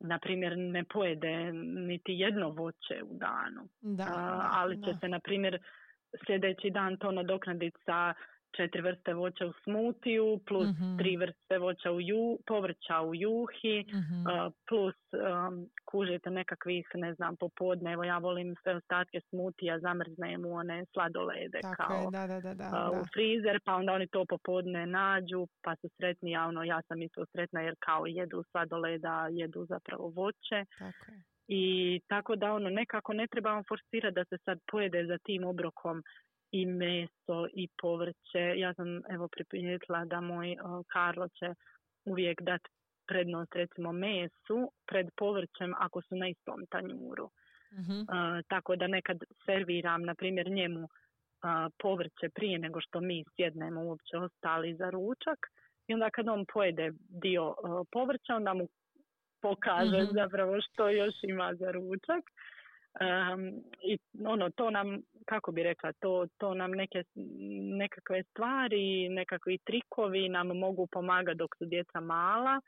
na primjer, ne pojede niti jedno voće u danu. Da, A, ali će da. se, na primjer, sljedeći dan to nadoknaditi sa četiri vrste voća u smutiju, plus Mhm. tri vrste voća u ju, povrća u juhi, Mhm. a, plus um, kužite nekakvih, ne znam, popodne, evo ja volim sve ostatke smutija, zamrznem u one sladolede Tako kao je, da, da, da, da, da. u frizer, pa onda oni to popodne nađu, pa su sretni, ja, ono, ja sam isto sretna jer kao jedu sladoleda, jedu zapravo voće. Tako je. I tako da ono nekako ne trebamo forsirati da se sad pojede za tim obrokom i meso i povrće. Ja sam evo primijetila da moj Karlo će uvijek dati prednost recimo mesu pred povrćem ako su na istom tanjuru. Mhm. Uh, tako da nekad serviram na primjer njemu uh, povrće prije nego što mi sjednemo uopće ostali za ručak i onda kad on pojede dio uh, povrća onda mu pokaže Mhm. zapravo što još ima za ručak. Um, I ono, to nam, kako bi rekla, to, to nam neke, nekakve stvari, nekakvi trikovi nam mogu pomagati dok su djeca mala.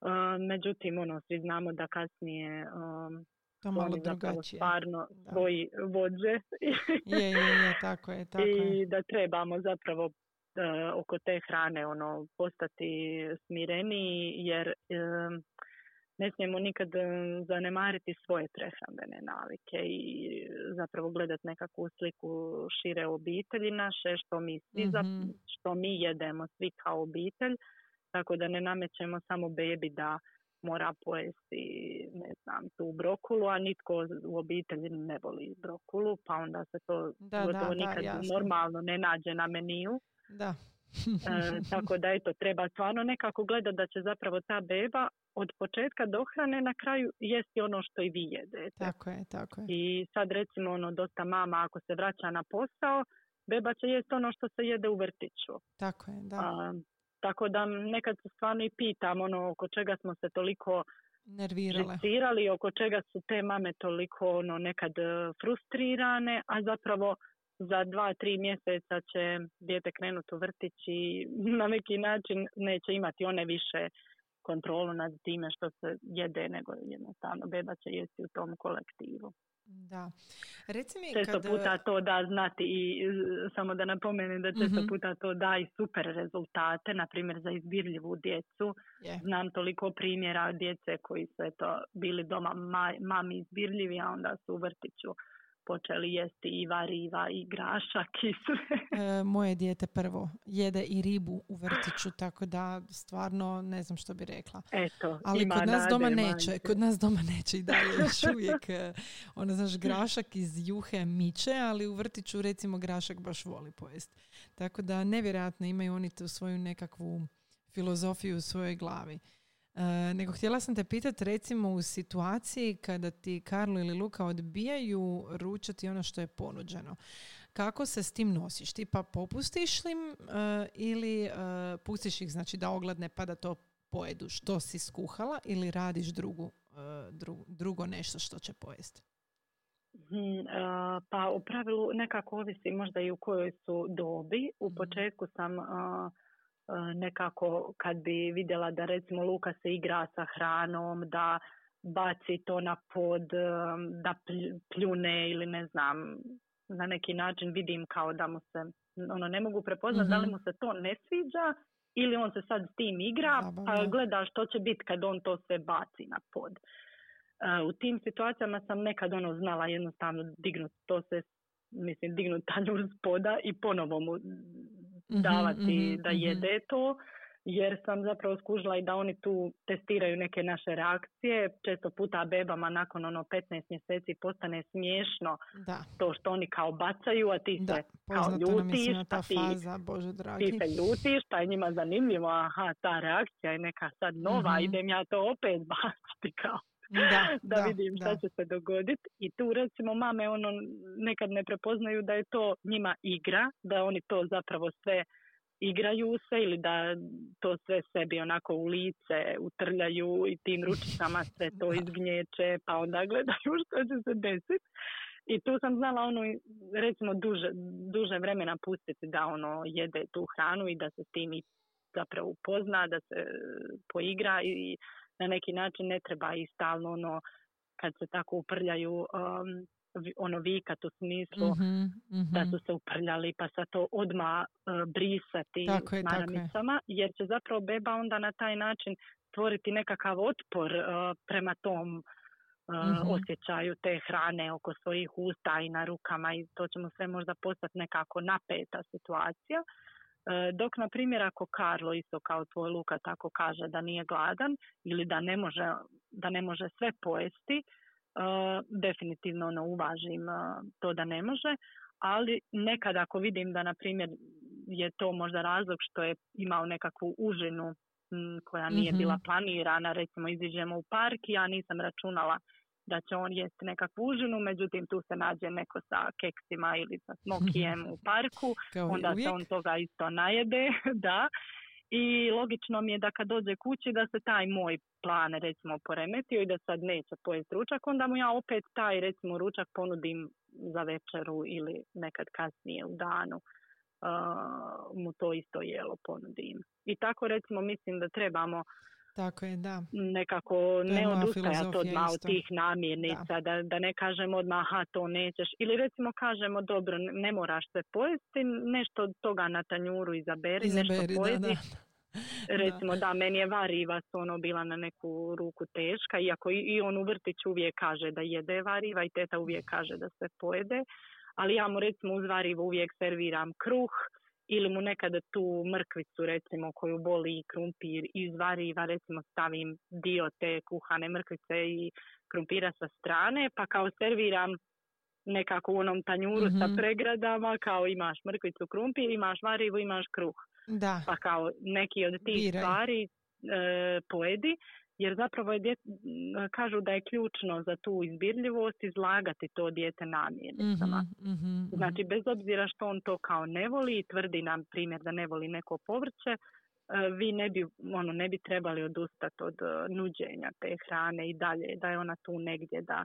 Um, međutim, ono, svi znamo da kasnije um, To malo oni drugačije. stvarno Da. svoji vođe Je, je, je, tako je, tako je. i da trebamo zapravo e, oko te hrane ono postati smireniji jer e, ne smijemo nikad e, zanemariti svoje prehrambene navike i zapravo gledati nekakvu sliku šire obitelji naše što mi svi za- Mhm. što mi jedemo svi kao obitelj tako da ne namećemo samo bebi da mora pojesti ne znam tu brokulu a nitko u obitelji ne voli brokulu pa onda se to Da, da, da, nikad jasno. normalno ne nađe na meniju. Da. E, tako da eto, treba stvarno nekako gledati da će zapravo ta beba od početka do hrane na kraju jesti ono što i vi jedete. tako je, tako je. I sad recimo ono dosta mama ako se vraća na posao, beba će jesti ono što se jede u vrtiću. Tako je, da. A, tako da nekad se stvarno i pitam ono oko čega smo se toliko Nervirale. oko čega su te mame toliko ono nekad e, frustrirane, a zapravo za dva, tri mjeseca će dijete krenuti u vrtić i na neki način neće imati one više kontrolu nad time što se jede, nego jednostavno beba će jesti u tom kolektivu. Da. Reci mi Često kad... puta to da znati i samo da napomenem da često Mhm. puta to da i super rezultate, na primjer za izbirljivu djecu. Je. Znam toliko primjera djece koji su eto bili doma ma, mami izbirljivi, a onda su u vrtiću počeli jesti i variva i grašak i sve. E, moje dijete prvo jede i ribu u vrtiću, tako da stvarno ne znam što bi rekla. Eto, Ali kod nas doma neće, kod nas doma neće i dalje još uvijek. e, Ono, znaš, grašak iz juhe miče, ali u vrtiću recimo grašak baš voli pojesti. Tako da nevjerojatno imaju oni tu svoju nekakvu filozofiju u svojoj glavi. E, nego htjela sam te pitati recimo u situaciji kada ti Karlo ili Luka odbijaju ručati ono što je ponuđeno. Kako se s tim nosiš? Ti pa popustiš li im, e, ili e, pustiš ih znači da ogladne pa da to pojedu što si skuhala ili radiš drugu, e, dru- drugo nešto što će pojesti? A, pa u pravilu nekako ovisi možda i u kojoj su dobi. U Mhm. početku sam nekako kad bi vidjela da recimo Luka se igra sa hranom, da baci to na pod, a, da plj- pljune ili ne znam, na neki način vidim kao da mu se, ono ne mogu prepoznati da li Mhm. mu se to ne sviđa ili on se sad s tim igra, pa Zabavno. gleda što će biti kad on to sve baci na pod. Uh, u tim situacijama sam nekad ono znala jednostavno dignut to se, mislim dignut tanjur s poda i ponovo mu davati mhm, da mhm. jede to jer sam zapravo skužila i da oni tu testiraju neke naše reakcije. Često puta bebama nakon ono 15 mjeseci postane smiješno Da, to što oni kao bacaju, a ti da, se kao ljutiš, pa ti, faza, Bože dragi. ti se ljutiš, pa je njima zanimljivo, aha, ta reakcija je neka sad nova, Mhm. idem ja to opet baciti kao Da, da, da, vidim šta da. će se dogoditi. I tu recimo mame ono nekad ne prepoznaju da je to njima igra, da oni to zapravo sve igraju se ili da to sve sebi onako u lice utrljaju i tim ručicama sve to izgnječe pa onda gledaju što će se desiti. I tu sam znala ono, recimo, duže, duže vremena pustiti da ono jede tu hranu i da se s tim zapravo upozna, da se poigra i na neki način ne treba i stalno ono kad se tako uprljaju um, ono vikat u smislu Mhm, da mhm. su se uprljali pa sa to odmah uh, brisati Tako je, tako je. maramicama jer će zapravo beba onda na taj način stvoriti nekakav otpor uh, prema tom Mhm. osjećaju te hrane oko svojih usta i na rukama i to će mu sve možda postati nekako napeta situacija. E, Dok, na primjer, ako Karlo isto kao tvoj Luka tako kaže da nije gladan ili da ne može, da ne može sve pojesti, e, definitivno ono uvažim e, to da ne može, ali nekad ako vidim da, na primjer, je to možda razlog što je imao nekakvu užinu koja nije Mhm. bila planirana, recimo iziđemo u park i ja nisam računala da će on jesti nekakvu užinu, međutim tu se nađe neko sa keksima ili sa smokijem u parku, Kao onda se uvijek. on toga isto najede, da. I logično mi je da kad dođe kući da se taj moj plan recimo poremetio i da sad neće pojesti ručak, onda mu ja opet taj recimo ručak ponudim za večeru ili nekad kasnije u danu uh, mu to isto jelo ponudim. I tako recimo mislim da trebamo Tako je, da. nekako ne odustajati odmah od tih namirnica, da. Da, ne kažemo odmah aha to nećeš ili recimo kažemo dobro ne- moraš sve pojesti, nešto od toga na tanjuru izaberi, Izaberi, nešto da, pojedi. da. Recimo da. meni je variva su ono bila na neku ruku teška, iako i, i on u vrtiću uvijek kaže da jede variva i teta uvijek kaže da se pojede, ali ja mu recimo uz varivu uvijek serviram kruh ili mu nekada tu mrkvicu recimo koju boli i krumpir iz variva recimo stavim dio te kuhane mrkvice i krumpira sa strane pa kao serviram nekako u onom tanjuru sa Mhm. pregradama kao imaš mrkvicu krumpir, imaš varivu, imaš kruh Da, pa kao neki od tih Biraj. stvari e, pojedi, jer zapravo je djet- kažu da je ključno za tu izbirljivost izlagati to dijete namirnicama. Mhm, mhm, mhm. Znači, bez obzira što on to kao ne voli i tvrdi nam primjer da ne voli neko povrće, e, vi ne bi, ono, ne bi trebali odustati od e, nuđenja te hrane i dalje, da je ona tu negdje, da,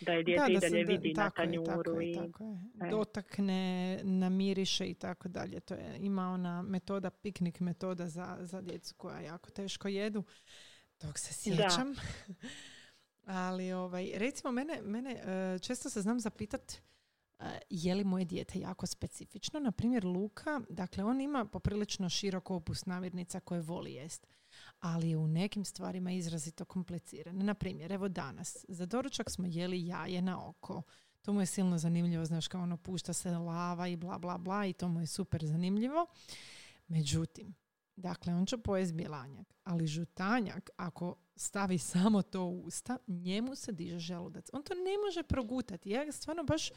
da je dijete i se dalje da- vidi na tako je, tanjuru. tako je, i, tako je. e. Dotakne, namiriše i tako dalje. To je, ima ona metoda, piknik metoda za, za djecu koja jako teško jedu. Tog se sjećam. Ali ovaj, recimo mene, mene e, često se znam zapitat e, je li moje dijete jako specifično. Na primjer Luka, dakle on ima poprilično širok opus namirnica koje voli jest. Ali je u nekim stvarima izrazito kompliciran. Na primjer, evo danas, za doručak smo jeli jaje na oko. To mu je silno zanimljivo, znaš kao ono pušta se lava i bla bla bla i to mu je super zanimljivo. Međutim, dakle on će pojesti bjelanjak, ali žutanjak ako stavi samo to u usta, njemu se diže želudac. On to ne može progutati. Ja stvarno baš,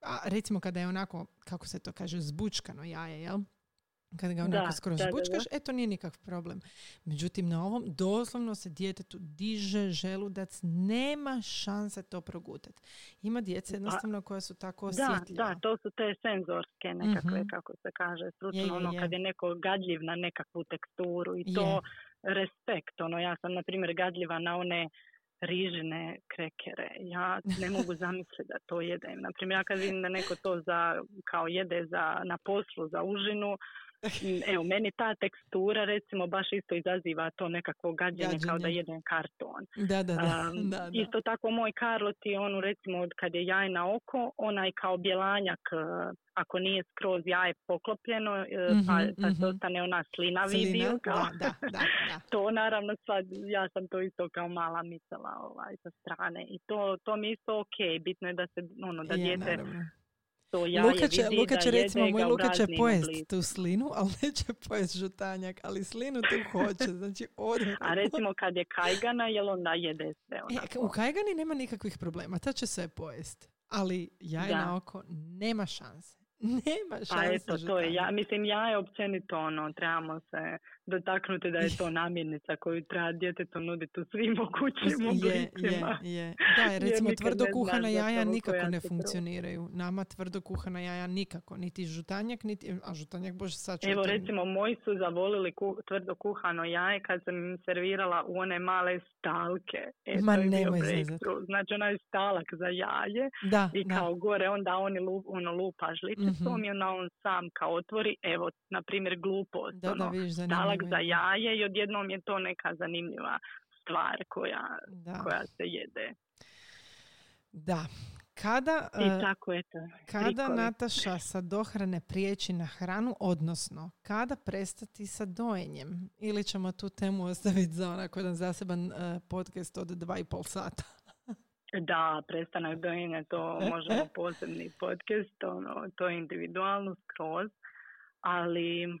a recimo kada je onako, kako se to kaže, zbučkano jaje, jel? Kada ga onako Da, skroz da, da, da. zbučkaš, e to nije nikakav problem. Međutim, na ovom doslovno se djetetu diže želudac, nema šanse to progutati. Ima djece jednostavno koja su tako Da, osjetljiva. da, to su te senzorske nekakve, Mhm. kako se kaže, stručno, Je, je, ono je. kad je neko gadljiv na nekakvu teksturu i to respekt, ono ja sam na primjer gadljiva na one rižine krekere. Ja ne mogu zamisliti da to jedem. Na primjer, ja kad vidim da neko to za, kao jede za, na poslu za užinu, evo, meni ta tekstura recimo baš isto izaziva to nekakvo gađenje kao da Gađenje. jedem karton. Da, da, da. Um, da, da. Isto tako moj Karlo ti onu recimo od kad je jaj na oko, onaj kao bjelanjak uh, ako nije skroz jaje poklopljeno uh, pa, Mhm, pa se mhm. ostane ona slinavi Slina, dio kao da, da, da, da. to naravno sad ja sam to isto kao mala micala ovaj, sa strane i to, to mi isto ok, bitno je da se ono da Je, dijete naravno. To jaje Luka će, vidi Luka da će jede recimo, moj Luka će pojest oblicima. tu slinu, ali neće pojest žutanjak, ali slinu tu hoće, znači odvratno. A recimo kad je kajgana, jel onda jede sve E, onako? u kajgani nema nikakvih problema, ta će sve pojest. Ali jaje Da. na oko nema šanse. Nema šanse. Pa eto, to je, ja, mislim, ja je općenito ono, trebamo se dotaknuti da je to namirnica koju treba djetetu nuditi u svim mogućim oblicima. Je, je, Da, jer recimo tvrdo kuhana jaja nikako ne funkcioniraju. Nama tvrdo kuhana jaja nikako, niti žutanjak, niti, a žutanjak bože sad Evo recimo, moji su zavolili tvrdo kuhano jaje kad sam im servirala u one male stalke. E, Ma nemoj Znači onaj stalak za jaje da, i kao gore onda oni lup, ono lupa žlicicom mm-hmm. i onda on sam kao otvori, evo, na primjer glupost, da, ono, da, stalak za jaje i odjednom je to neka zanimljiva stvar koja, koja se jede. Da. Kada, I e, tako je to. Kada Nataša sa dohrane prijeći na hranu, odnosno kada prestati sa dojenjem? Ili ćemo tu temu ostaviti za onako jedan zaseban uh, podcast od dva i pol sata? Da, prestanak dojenja, to možemo posebni podcast, ono, to je individualno skroz, ali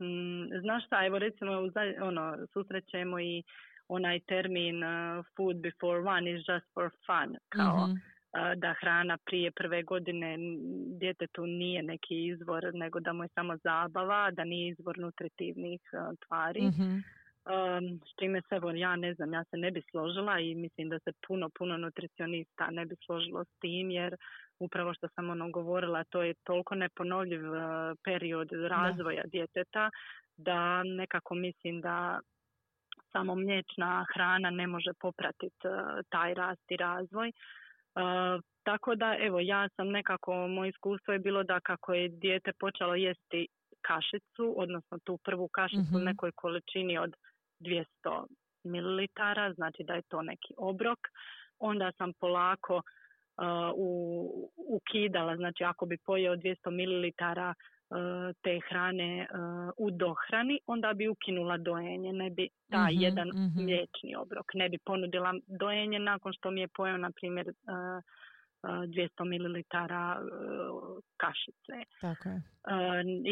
mm, znaš šta, evo recimo ono, susrećemo i onaj termin uh, food before one is just for fun, kao mhm. uh, da hrana prije prve godine djetetu nije neki izvor, nego da mu je samo zabava, da nije izvor nutritivnih uh, tvari. mm Um, s čime se, evo, ja ne znam, ja se ne bi složila i mislim da se puno, puno nutricionista ne bi složilo s tim, jer upravo što sam ono govorila, to je toliko neponovljiv uh, period razvoja djeteta, da nekako mislim da samo mliječna hrana ne može popratiti uh, taj rast i razvoj. Uh, tako da, evo, ja sam nekako, moje iskustvo je bilo da kako je dijete počelo jesti kašicu, odnosno tu prvu kašicu u mhm. nekoj količini od 200 ml, znači da je to neki obrok. Onda sam polako uh, u, ukidala, znači ako bi pojeo 200 ml uh, te hrane uh, u dohrani, onda bi ukinula dojenje, ne bi taj mm jedan mm mliječni obrok, ne bi ponudila dojenje nakon što mi je pojeo, na primjer, uh, 200 ml e, kašice. Tako je. E,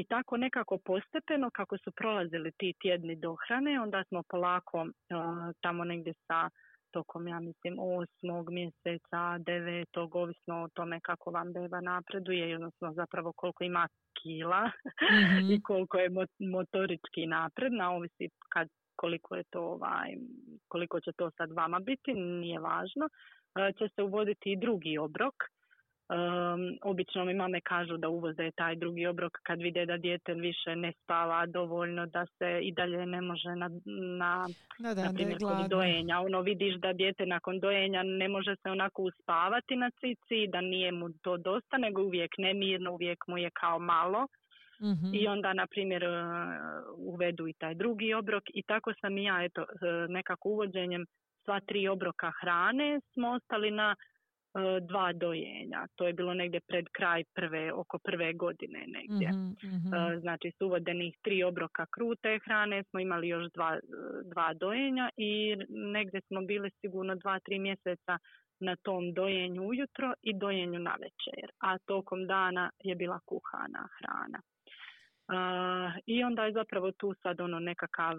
I tako nekako postepeno kako su prolazili ti tjedni dohrane, onda smo polako e, tamo negdje sa tokom, ja mislim, osmog mjeseca, devetog, ovisno o tome kako vam beba napreduje, odnosno zapravo koliko ima kila mm i koliko je motorički napredna, ovisi kad koliko je to ovaj, koliko će to sad vama biti, nije važno. E, će se uvoditi i drugi obrok. Um, obično mi mame kažu da uvoze taj drugi obrok kad vide da dijete više ne spava dovoljno, da se i dalje ne može na, na, da, da, na primjer kod dojenja. Ono vidiš da dijete nakon dojenja ne može se onako uspavati na cici, da nije mu to dosta, nego uvijek nemirno, uvijek mu je kao malo. mm I onda, na primjer, e, uvedu i taj drugi obrok i tako sam i ja, eto, e, nekako uvođenjem sva tri obroka hrane smo ostali na dva dojenja. To je bilo negdje pred kraj prve, oko prve godine negdje. mm Znači s uvodenih tri obroka krute hrane smo imali još dva, dva dojenja i negdje smo bili sigurno dva, tri mjeseca na tom dojenju ujutro i dojenju na večer. A tokom dana je bila kuhana hrana. Uh, I onda je zapravo tu sad ono nekakav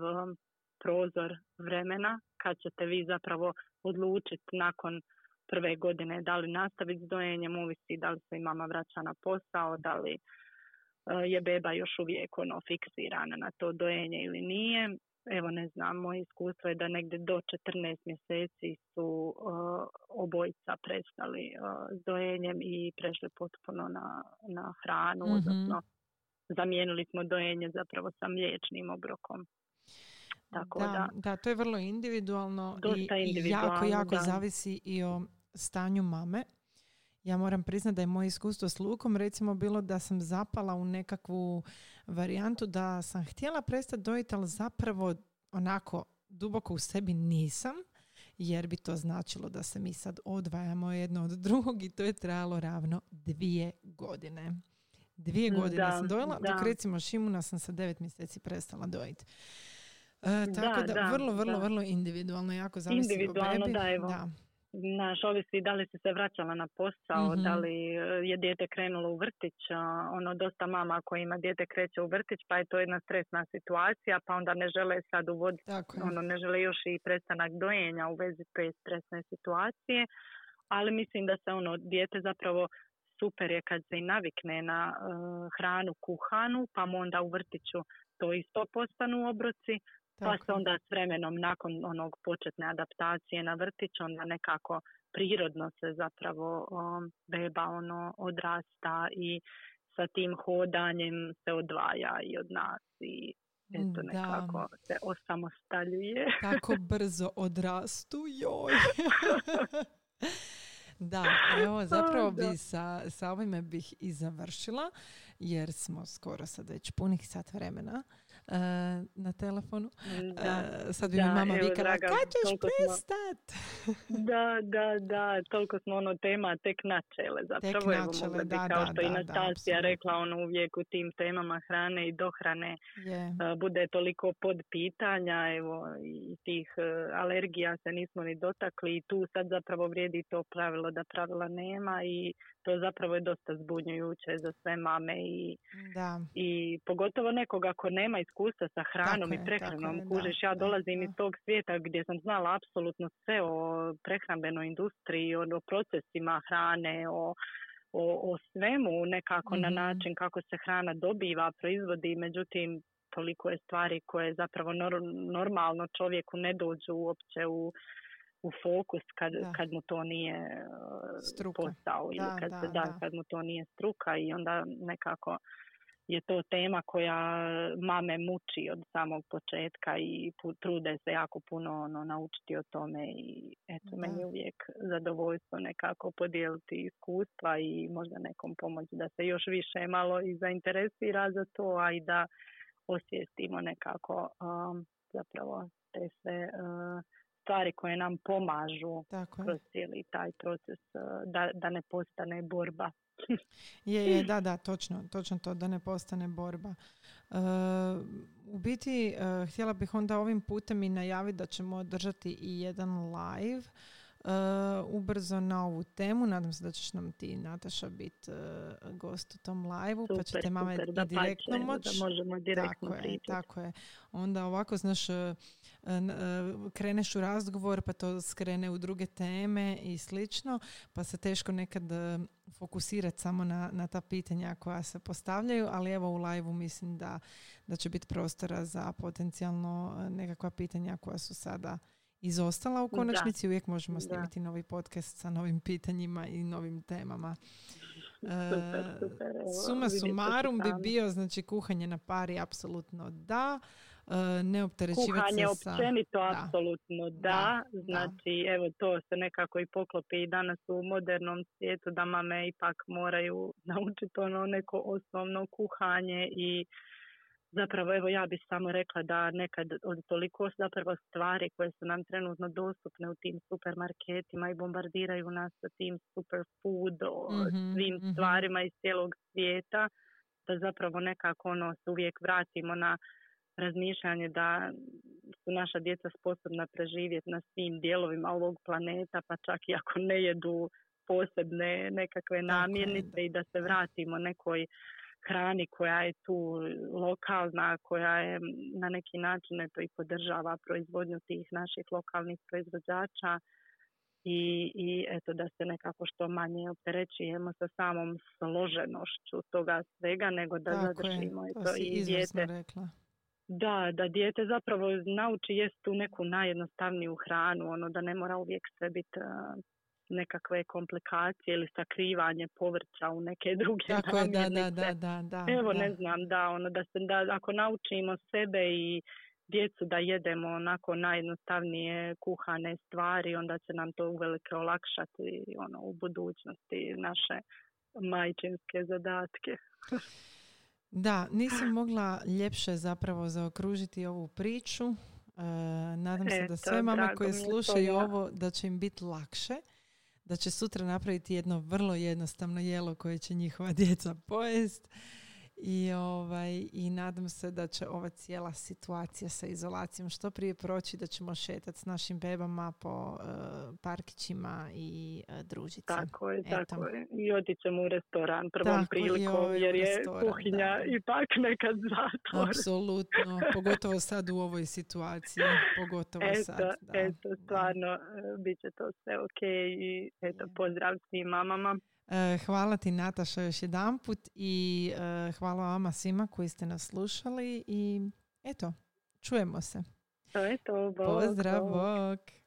prozor vremena kad ćete vi zapravo odlučiti nakon prve godine da li nastaviti s dojenjem, uvisi da li se i mama vraća na posao, da li e, je beba još uvijek ono fiksirana na to dojenje ili nije. Evo ne znam, moje iskustvo je da negdje do 14 mjeseci su uh, obojica prestali uh, s dojenjem i prešli potpuno na, na hranu, mm odnosno zamijenili smo dojenje zapravo sa mliječnim obrokom. Tako da, da, to je vrlo individualno i, jako, jako zavisi i o stanju mame. Ja moram priznati da je moje iskustvo s lukom recimo bilo da sam zapala u nekakvu varijantu da sam htjela prestati dojiti, ali zapravo onako duboko u sebi nisam jer bi to značilo da se mi sad odvajamo jedno od drugog i to je trajalo ravno dvije godine. Dvije godine sam dojela, dok recimo Šimuna sam sa devet mjeseci prestala dojiti. E, tako da, da, vrlo, vrlo, vrlo individualno, jako zavisi individualno, o Da, evo. Da. Naš, ovisi da li si se vraćala na posao, da mhm. li e, je dijete krenulo u vrtić, ono dosta mama koji ima dijete kreće u vrtić, pa je to jedna stresna situacija, pa onda ne žele sad uvoditi, ono ne žele još i prestanak dojenja u vezi te stresne situacije, ali mislim da se ono dijete zapravo super je kad se i navikne na hranu kuhanu, pa mu onda u vrtiću to isto postanu obroci, pa se onda s vremenom nakon onog početne adaptacije na vrtić onda nekako prirodno se zapravo beba ono odrasta i sa tim hodanjem se odvaja i od nas i eto nekako se osamostaljuje. Tako brzo odrastu, joj. Da, evo zapravo bi sa, sa ovime bih i završila jer smo skoro sad već punih sat vremena. Eh, na telefonu. Da, sad bi mi mama vikala, kad ćeš prestat? da, da, da, toliko smo ono tema tek načele. Zapravo tek načele, da, kao što da, i Nastasija rekla, ono uvijek u tim temama hrane i dohrane yeah. bude toliko pod pitanja, evo i tih uh, alergija se nismo ni dotakli i tu sad zapravo vrijedi to pravilo da pravila nema i to zapravo je dosta zbunjujuće za sve mame i, da. i pogotovo nekoga ko nema iskustva sa hranom i prehranom. Kužeš, ja dolazim iz tog svijeta gdje sam znala apsolutno sve o prehrambenoj industriji, o, o procesima hrane, o, o, o svemu nekako na mhm. način kako se hrana dobiva, proizvodi, međutim toliko je stvari koje zapravo normalno čovjeku ne dođu uopće u u fokus kad, kad mu to nije struka. posao ili kad, da, da, kad mu to nije struka i onda nekako je to tema koja mame muči od samog početka i trude se jako puno ono, naučiti o tome i eto meni uvijek zadovoljstvo nekako podijeliti iskustva i možda nekom pomoći da se još više malo i zainteresira za to, a i da osvijestimo nekako um, zapravo te sve uh, stvari koje nam pomažu Tako kroz cijeli taj proces uh, da, da ne postane borba. je, je, da, da, točno, točno to, da ne postane borba. Uh, u biti, uh, htjela bih onda ovim putem i najaviti da ćemo održati i jedan live uh, ubrzo na ovu temu. Nadam se da ćeš nam ti, Nataša, biti uh, gost u tom live-u, pa ćete mama i direktno moći. Da možemo direktno tako je, tako je. Onda ovako, znaš, uh, kreneš u razgovor, pa to skrene u druge teme i slično, pa se teško nekad fokusirati samo na, na ta pitanja koja se postavljaju, ali evo u live mislim da, da će biti prostora za potencijalno nekakva pitanja koja su sada izostala u konačnici. Uvijek možemo snimiti novi podcast sa novim pitanjima i novim temama. Super, super. suma sumarum bi bio, znači kuhanje na pari apsolutno da. E, ne opterećivati Kuhanje općenito, apsolutno da. Znači, evo to se nekako i poklopi i danas u modernom svijetu da mame ipak moraju naučiti ono neko osnovno kuhanje i Zapravo, evo ja bih samo rekla da nekad od toliko zapravo stvari koje su nam trenutno dostupne u tim supermarketima i bombardiraju nas sa tim superfood, mm svim mhm. stvarima iz cijelog svijeta, da zapravo nekako ono se uvijek vratimo na razmišljanje da su naša djeca sposobna preživjeti na svim dijelovima ovog planeta, pa čak i ako ne jedu posebne nekakve namirnice i da se vratimo nekoj hrani koja je tu lokalna, koja je na neki način eto, i podržava proizvodnju tih naših lokalnih proizvođača i, i eto da se nekako što manje opterećujemo sa samom složenošću toga svega, nego da zadržimo je, to i dijete. Rekla. Da, da dijete zapravo nauči jest tu neku najjednostavniju hranu, ono da ne mora uvijek sve biti nekakve komplikacije ili sakrivanje povrća u neke druge Tako da, da, da, da, da, Evo, ne znam, da, ono, da, se, da ako naučimo sebe i djecu da jedemo onako najjednostavnije kuhane stvari, onda će nam to uvelike olakšati ono, u budućnosti naše majčinske zadatke. Da, nisam mogla ljepše zapravo zaokružiti ovu priču. E, nadam se da sve mame koje slušaju ovo da će im biti lakše da će sutra napraviti jedno vrlo jednostavno jelo koje će njihova djeca pojest i, ovaj, I nadam se da će ova cijela situacija sa izolacijom što prije proći, da ćemo šetati s našim bebama po uh, parkićima i uh, družiti Tako je, tako je. I otići ćemo u restoran prvom prilikom jer je kuhinja ipak nekad zatvor. Apsolutno, pogotovo sad u ovoj situaciji. Pogotovo eto, sad. Da. Eto, stvarno, bit će to sve ok i eto, pozdrav svim mamama. Hvala ti Nataša još jedan put i hvala vama svima koji ste nas slušali i eto, čujemo se. To je to, Pozdrav, bok.